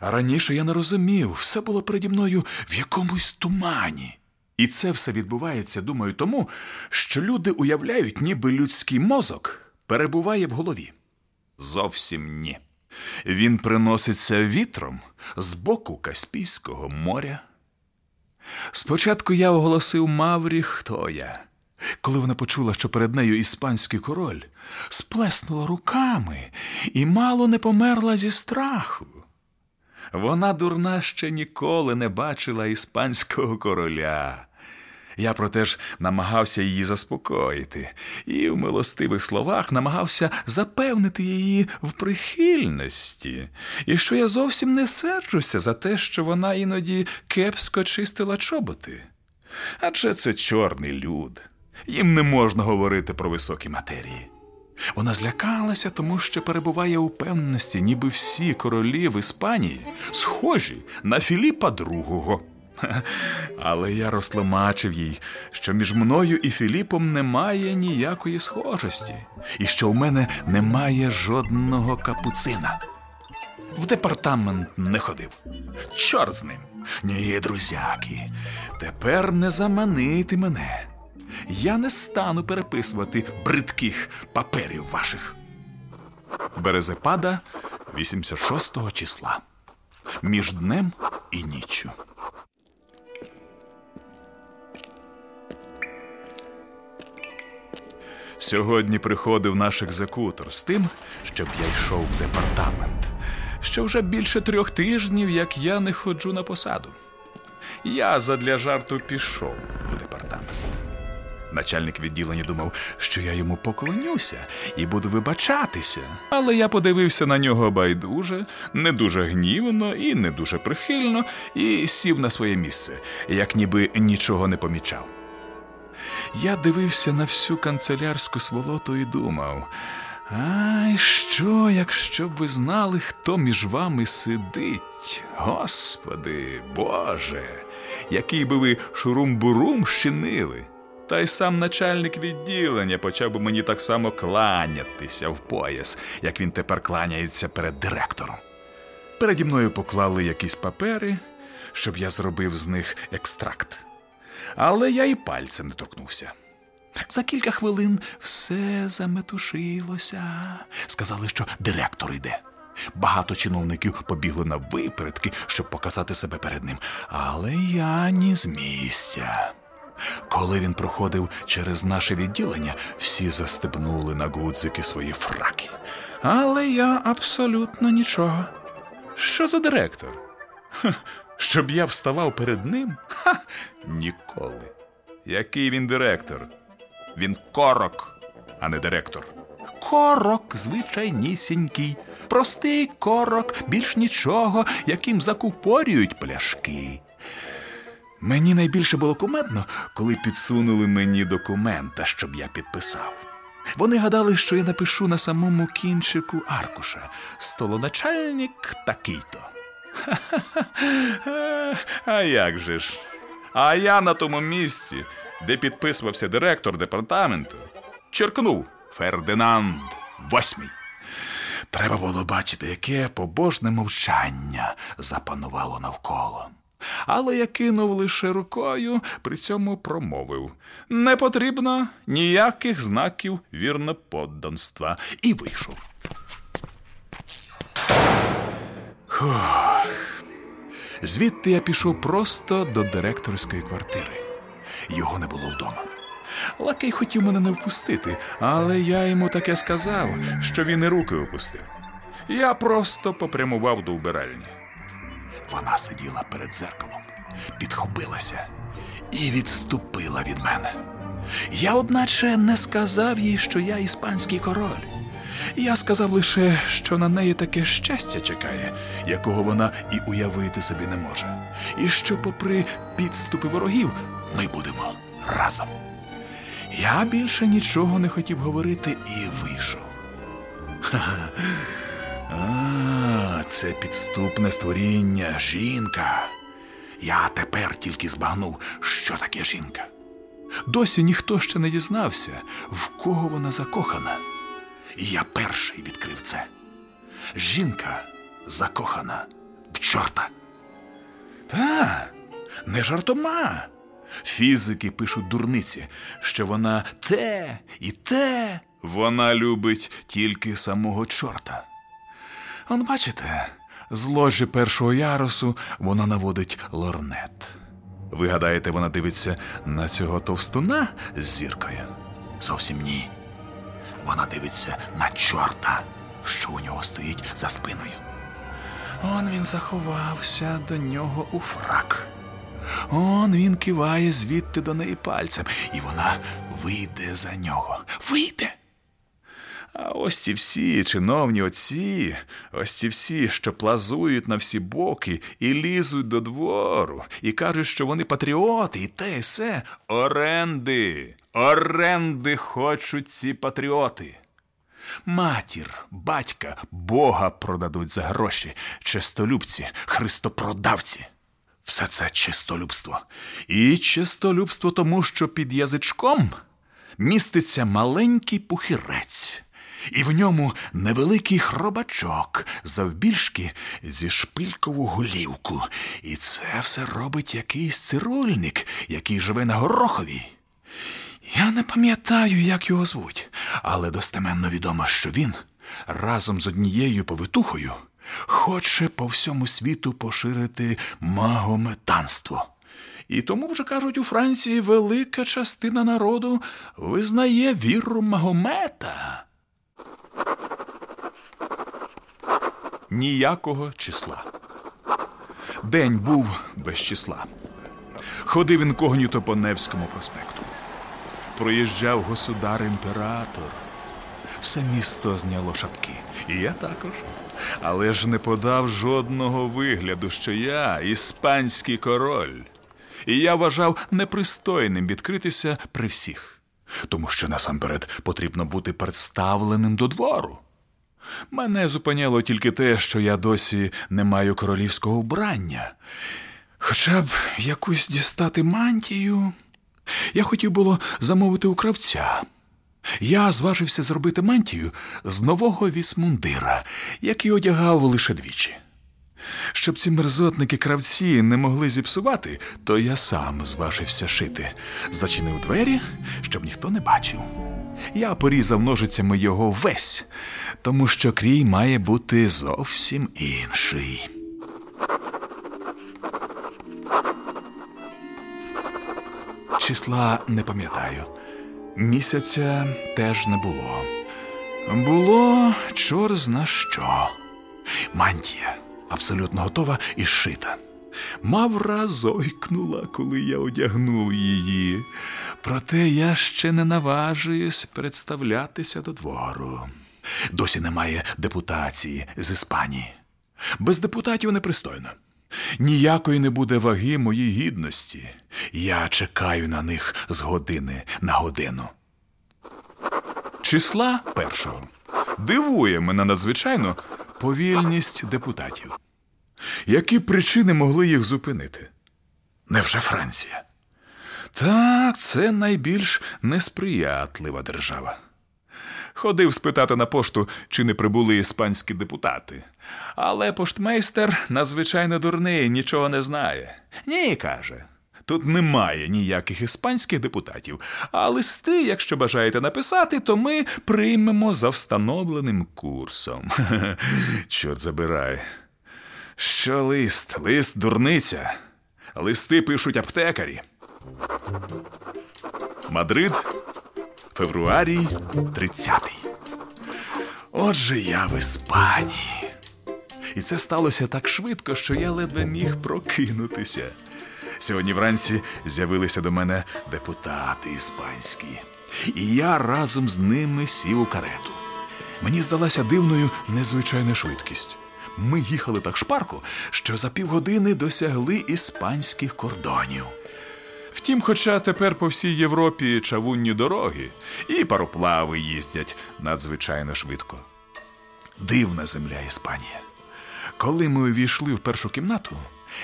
Раніше я не розумів, все було переді мною в якомусь тумані. І це все відбувається, думаю, тому, що люди уявляють, ніби людський мозок перебуває в голові. Зовсім ні. Він приноситься вітром з боку Каспійського моря. Спочатку я оголосив Маврі, хто я. Коли вона почула, що перед нею іспанський король, сплеснула руками і мало не померла зі страху. Вона дурна ще ніколи не бачила іспанського короля. Я проте ж намагався її заспокоїти і в милостивих словах намагався запевнити її в прихильності, і що я зовсім не серджуся за те, що вона іноді кепсько чистила чоботи. Адже це чорний люд. Їм не можна говорити про високі матерії. Вона злякалася, тому що перебуває у певності, ніби всі королі в Іспанії схожі на Філіпа II. [LAUGHS] Але я розтлумачив їй, що між мною і Філіпом немає ніякої схожості, і що в мене немає жодного капуцина. В департамент не ходив. Чорт з ним. Ні, друзяки, тепер не заманити мене. Я не стану переписувати бридких паперів ваших. Березепада 86 числа. Між днем і ніччю. Сьогодні приходив наш екзекутор з тим, щоб я йшов в департамент. Що вже більше трьох тижнів, як я не ходжу на посаду. Я задля жарту пішов у департамент. Начальник відділення думав, що я йому поклонюся і буду вибачатися. Але я подивився на нього байдуже, не дуже гнівно і не дуже прихильно, і сів на своє місце, як ніби нічого не помічав. Я дивився на всю канцелярську сволоту і думав. Ай, що, якщо б ви знали, хто між вами сидить? Господи, Боже, який би ви шурум-бурум щинили? Та й сам начальник відділення почав би мені так само кланятися в пояс, як він тепер кланяється перед директором. Переді мною поклали якісь папери, щоб я зробив з них екстракт. Але я і пальцем не торкнувся. За кілька хвилин все заметушилося. Сказали, що директор йде. Багато чиновників побігли на випередки, щоб показати себе перед ним. Але я ні з місця. Коли він проходив через наше відділення, всі застебнули на гудзики свої фраки. Але я абсолютно нічого. Що за директор? Щоб я вставав перед ним? Ха, ніколи. Який він директор? Він корок, а не директор. Корок звичайнісінький, простий корок, більш нічого, яким закупорюють пляшки. Мені найбільше було кумедно, коли підсунули мені документа, щоб я підписав. Вони гадали, що я напишу на самому кінчику аркуша столоначальник такий-то. А як же ж? А я на тому місці, де підписувався директор департаменту, черкнув Фердинанд восьмий. Треба було бачити, яке побожне мовчання запанувало навколо. Але я кинув лише рукою, при цьому промовив не потрібно ніяких знаків вірноподданства. І вийшов. Фух. Звідти я пішов просто до директорської квартири. Його не було вдома. Лакей хотів мене не впустити, але я йому таке сказав, що він і руки опустив. Я просто попрямував до вбиральні. Вона сиділа перед зеркалом, підхопилася і відступила від мене. Я, одначе, не сказав їй, що я іспанський король. Я сказав лише, що на неї таке щастя чекає, якого вона і уявити собі не може, і що, попри підступи ворогів, ми будемо разом. Я більше нічого не хотів говорити і вийшов. [LAUGHS] А, це підступне створіння, жінка. Я тепер тільки збагнув, що таке жінка. Досі ніхто ще не дізнався, в кого вона закохана. І я перший відкрив це. Жінка закохана в чорта. Та, не жартома. Фізики пишуть дурниці, що вона те і те. Вона любить тільки самого чорта. Он бачите, з ложі першого ярусу вона наводить лорнет. Ви гадаєте, вона дивиться на цього товстуна з зіркою? Зовсім ні. Вона дивиться на чорта, що у нього стоїть за спиною. Он він заховався до нього у фрак. Он він киває звідти до неї пальцем, і вона вийде за нього. Вийде. А ось ці всі чиновні отці, ось ці всі, що плазують на всі боки і лізуть до двору, і кажуть, що вони патріоти, і те, і все. Оренди, оренди хочуть ці патріоти. Матір, батька, Бога продадуть за гроші, чистолюбці, христопродавці. Все це чистолюбство. І чистолюбство тому, що під язичком міститься маленький пухірець, і в ньому невеликий хробачок, завбільшки зі шпилькову голівку. І це все робить якийсь цирульник, який живе на горохові. Я не пам'ятаю, як його звуть, але достеменно відомо, що він разом з однією повитухою хоче по всьому світу поширити магометанство. І тому вже кажуть, у Франції велика частина народу визнає віру Магомета. Ніякого числа. День був без числа. Ходив інкогніто по Невському проспекту. Проїжджав государ-імператор. Все місто зняло шапки. І я також. Але ж не подав жодного вигляду, що я іспанський король. І я вважав непристойним відкритися при всіх, тому що насамперед потрібно бути представленим до двору. Мене зупиняло тільки те, що я досі не маю королівського вбрання. Хоча б якусь дістати мантію. Я хотів було замовити у кравця. Я зважився зробити мантію з нового вісмундира, який одягав лише двічі. Щоб ці мерзотники кравці не могли зіпсувати, то я сам зважився шити, зачинив двері, щоб ніхто не бачив. Я порізав ножицями його весь, тому що крій має бути зовсім інший. Числа не пам'ятаю. Місяця теж не було. Було чор зна що. Мантія абсолютно готова і шита. Мавра зойкнула, коли я одягнув її. Проте я ще не наважуюсь представлятися до двору. Досі немає депутації з Іспанії. Без депутатів непристойно. Ніякої не буде ваги моїй гідності. Я чекаю на них з години на годину. Числа першого дивує мене надзвичайно повільність депутатів. Які причини могли їх зупинити? Невже Франція? Так, це найбільш несприятлива держава. Ходив спитати на пошту, чи не прибули іспанські депутати. Але поштмейстер надзвичайно дурний, нічого не знає. Ні, каже. Тут немає ніяких іспанських депутатів, а листи, якщо бажаєте написати, то ми приймемо за встановленим курсом. [LAUGHS] Чорт забирай. Що лист? Лист дурниця. Листи пишуть аптекарі. Мадрид, февруарій 30. Отже, я в Іспанії. І це сталося так швидко, що я ледве міг прокинутися. Сьогодні вранці з'явилися до мене депутати іспанські, і я разом з ними сів у карету. Мені здалася дивною незвичайна швидкість. Ми їхали так шпарко, що за півгодини досягли іспанських кордонів. Втім, хоча тепер по всій Європі чавунні дороги і пароплави їздять надзвичайно швидко. Дивна земля Іспанія. Коли ми увійшли в першу кімнату,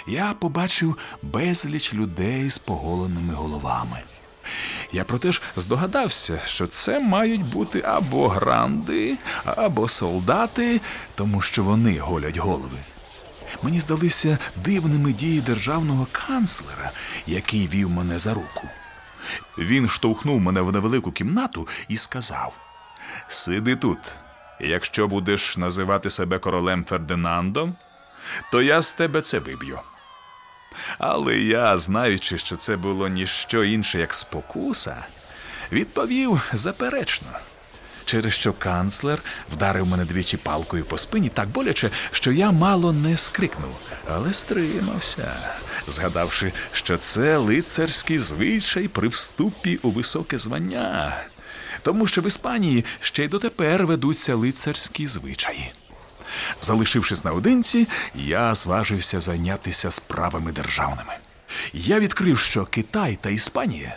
я побачив безліч людей з поголеними головами. Я проте ж здогадався, що це мають бути або гранди, або солдати, тому що вони голять голови. Мені здалися дивними дії державного канцлера, який вів мене за руку. Він штовхнув мене в невелику кімнату і сказав: Сиди тут, якщо будеш називати себе королем Фердинандом, то я з тебе це виб'ю. Але я, знаючи, що це було ніщо інше, як спокуса, відповів заперечно, через що канцлер вдарив мене двічі палкою по спині так боляче, що я мало не скрикнув, але стримався, згадавши, що це лицарський звичай при вступі у високе звання, тому що в Іспанії ще й дотепер ведуться лицарські звичаї. Залишившись наодинці, я зважився зайнятися справами державними. Я відкрив, що Китай та Іспанія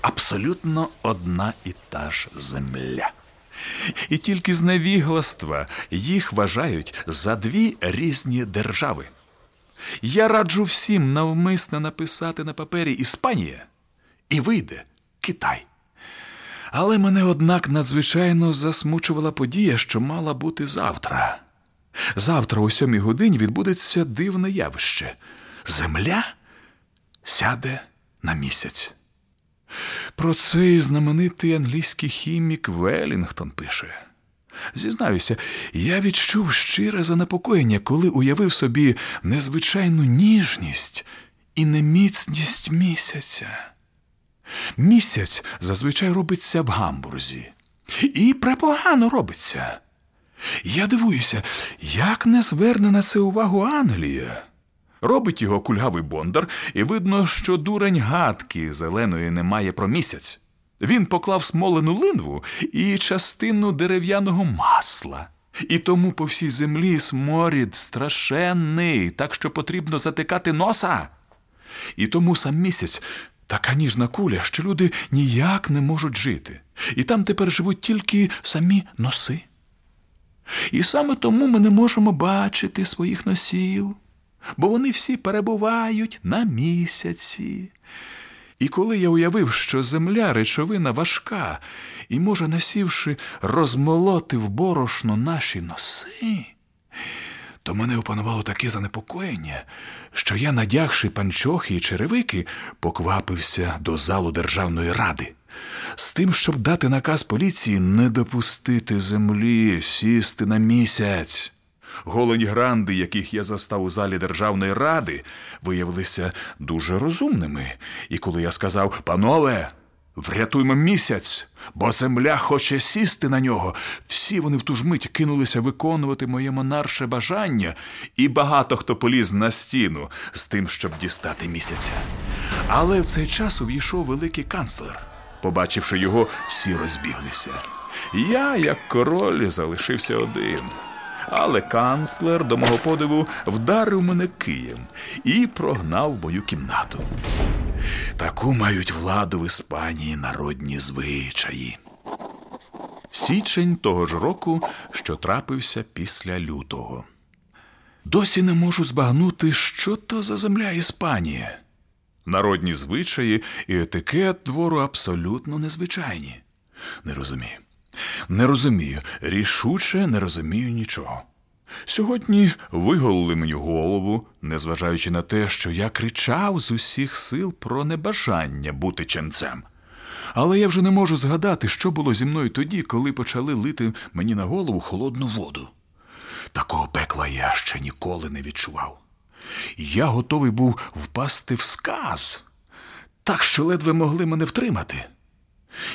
абсолютно одна і та ж земля. І тільки з невігластва їх вважають за дві різні держави. Я раджу всім навмисно написати на папері Іспанія і вийде Китай. Але мене, однак, надзвичайно засмучувала подія, що мала бути завтра. Завтра, о сьомій годині, відбудеться дивне явище. Земля сяде на місяць. Про це і знаменитий англійський хімік Велінгтон пише. Зізнаюся, я відчув щире занепокоєння, коли уявив собі незвичайну ніжність і неміцність місяця. Місяць зазвичай робиться в гамбурзі, і препогано робиться. Я дивуюся, як не зверне на це увагу Англія. Робить його кульгавий бондар, і видно, що дурень гадки зеленої немає про місяць. Він поклав смолену линву і частину дерев'яного масла. І тому по всій землі сморід страшенний, так що потрібно затикати носа. І тому сам місяць така ніжна куля, що люди ніяк не можуть жити. І там тепер живуть тільки самі носи. І саме тому ми не можемо бачити своїх носів, бо вони всі перебувають на місяці. І коли я уявив, що земля речовина важка і може, насівши, розмолоти в борошно наші носи, то мене опанувало таке занепокоєння, що я, надягши панчохи і черевики, поквапився до залу Державної ради з тим, щоб дати наказ поліції не допустити землі сісти на місяць. Голені гранди, яких я застав у залі Державної ради, виявилися дуже розумними. І коли я сказав, панове, врятуймо місяць, бо земля хоче сісти на нього, всі вони в ту ж мить кинулися виконувати моє монарше бажання, і багато хто поліз на стіну з тим, щоб дістати місяця. Але в цей час увійшов великий канцлер. Побачивши його, всі розбіглися. Я, як король, залишився один. Але канцлер, до мого подиву, вдарив мене києм і прогнав в мою кімнату. Таку мають владу в Іспанії народні звичаї. Січень того ж року, що трапився після лютого. Досі не можу збагнути, що то за земля Іспанія. Народні звичаї і етикет двору абсолютно незвичайні. Не розумію. Не розумію, рішуче не розумію нічого. Сьогодні виголили мені голову, незважаючи на те, що я кричав з усіх сил про небажання бути ченцем. Але я вже не можу згадати, що було зі мною тоді, коли почали лити мені на голову холодну воду. Такого пекла я ще ніколи не відчував. Я готовий був впасти в сказ, так що ледве могли мене втримати.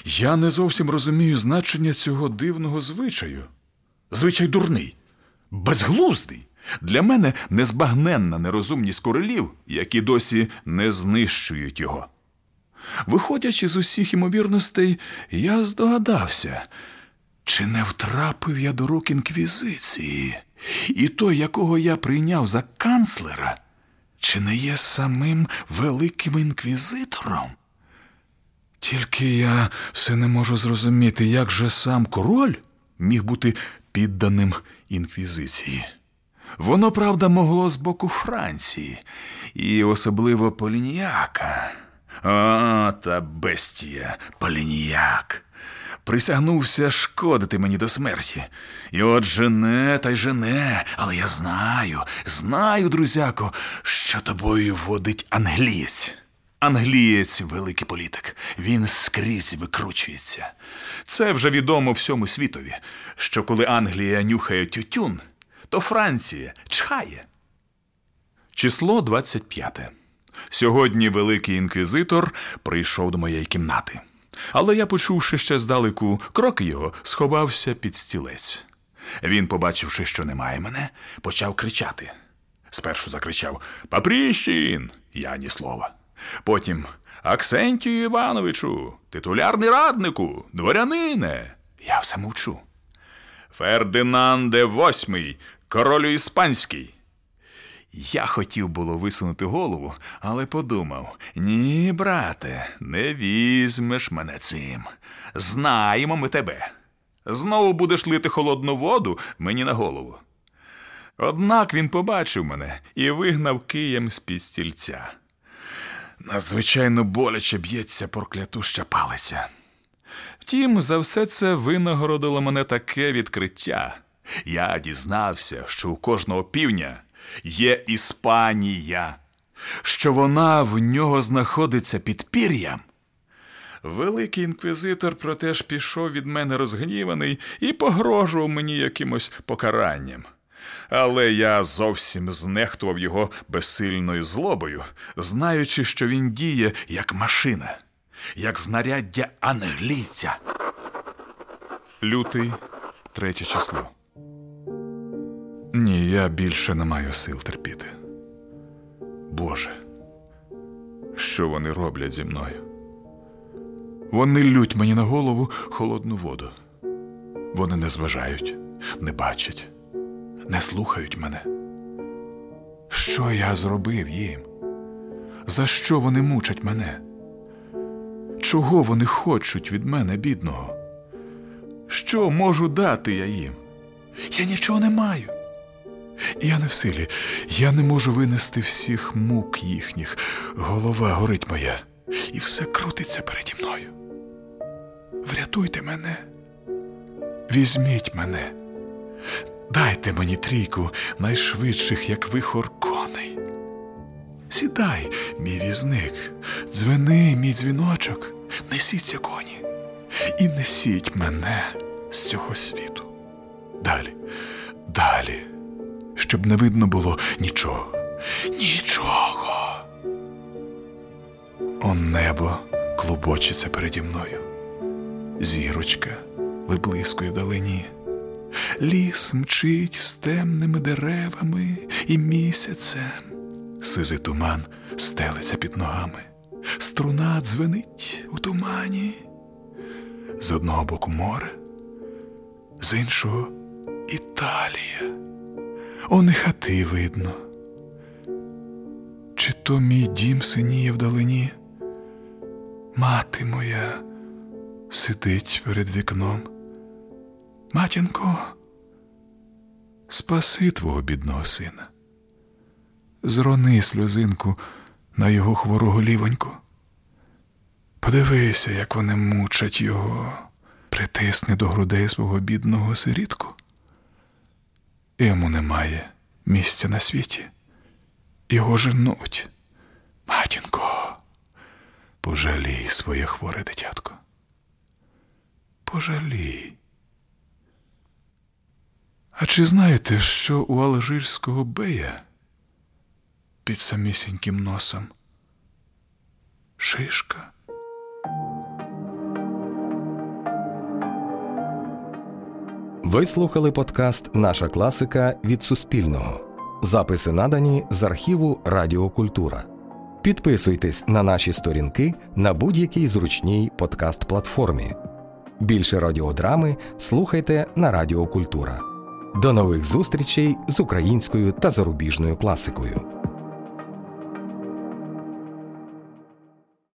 Я не зовсім розумію значення цього дивного звичаю. Звичай дурний, безглуздий. Для мене незбагненна нерозумність королів, які досі не знищують його. Виходячи з усіх імовірностей, я здогадався, чи не втрапив я до рук інквізиції, і той, якого я прийняв за канцлера, чи не є самим великим інквізитором? Тільки я все не можу зрозуміти, як же сам король міг бути підданим інквізиції. Воно, правда, могло з боку Франції, і особливо Полініяка. О, та бестія, Полініяк. Присягнувся шкодити мені до смерті. І от жене та й жене, але я знаю, знаю, друзяко, що тобою водить англієць. Англієць великий політик, він скрізь викручується. Це вже відомо всьому світові, що коли Англія нюхає тютюн, то Франція чхає. Число 25. Сьогодні великий інквізитор прийшов до моєї кімнати. Але я, почувши ще здалеку кроки його, сховався під стілець. Він, побачивши, що немає мене, почав кричати. Спершу закричав Папріщин! Я ні слова. Потім Аксентію Івановичу, титулярний раднику, дворянине. Я все мовчу. Фердинанде VIII, королю іспанський. Я хотів було висунути голову, але подумав: ні, брате, не візьмеш мене цим. Знаємо ми тебе. Знову будеш лити холодну воду мені на голову. Однак він побачив мене і вигнав києм з під стільця. Надзвичайно боляче б'ється проклятуща палиця. Втім, за все це винагородило мене таке відкриття. Я дізнався, що у кожного півня є Іспанія, що вона в нього знаходиться під пір'ям. Великий інквізитор проте ж пішов від мене розгніваний і погрожував мені якимось покаранням. Але я зовсім знехтував його безсильною злобою, знаючи, що він діє як машина, як знаряддя англійця. Лютий третє число. Ні, я більше не маю сил терпіти. Боже, що вони роблять зі мною? Вони лють мені на голову холодну воду. Вони не зважають, не бачать, не слухають мене. Що я зробив їм? За що вони мучать мене? Чого вони хочуть від мене, бідного? Що можу дати я їм? Я нічого не маю. Я не в силі, я не можу винести всіх мук їхніх. Голова горить моя, і все крутиться переді мною. Врятуйте мене, візьміть мене, дайте мені трійку найшвидших, як вихор коней. Сідай, мій візник, дзвени, мій дзвіночок, несіться коні і несіть мене з цього світу. Далі, далі щоб не видно було нічого. Нічого. О небо клубочиться переді мною. Зірочка виблискує вдалині. Ліс мчить з темними деревами і місяцем. Сизий туман стелиться під ногами. Струна дзвенить у тумані. З одного боку море, з іншого Італія. Он і хати видно. Чи то мій дім синіє вдалині? Мати моя сидить перед вікном. Матінко, спаси твого бідного сина, зрони сльозинку на його хворого лівоньку. Подивися, як вони мучать його, притисне до грудей свого бідного сирітку. Йому немає місця на світі. Його женуть. Матінко, пожалій своє хворе дитятко. Пожалій. А чи знаєте, що у Алжирського бея під самісіньким носом шишка? Ви слухали подкаст Наша класика від Суспільного. Записи надані з архіву Радіокультура. Підписуйтесь на наші сторінки на будь-якій зручній подкаст-платформі. Більше радіодрами слухайте на Радіокультура. До нових зустрічей з українською та зарубіжною класикою.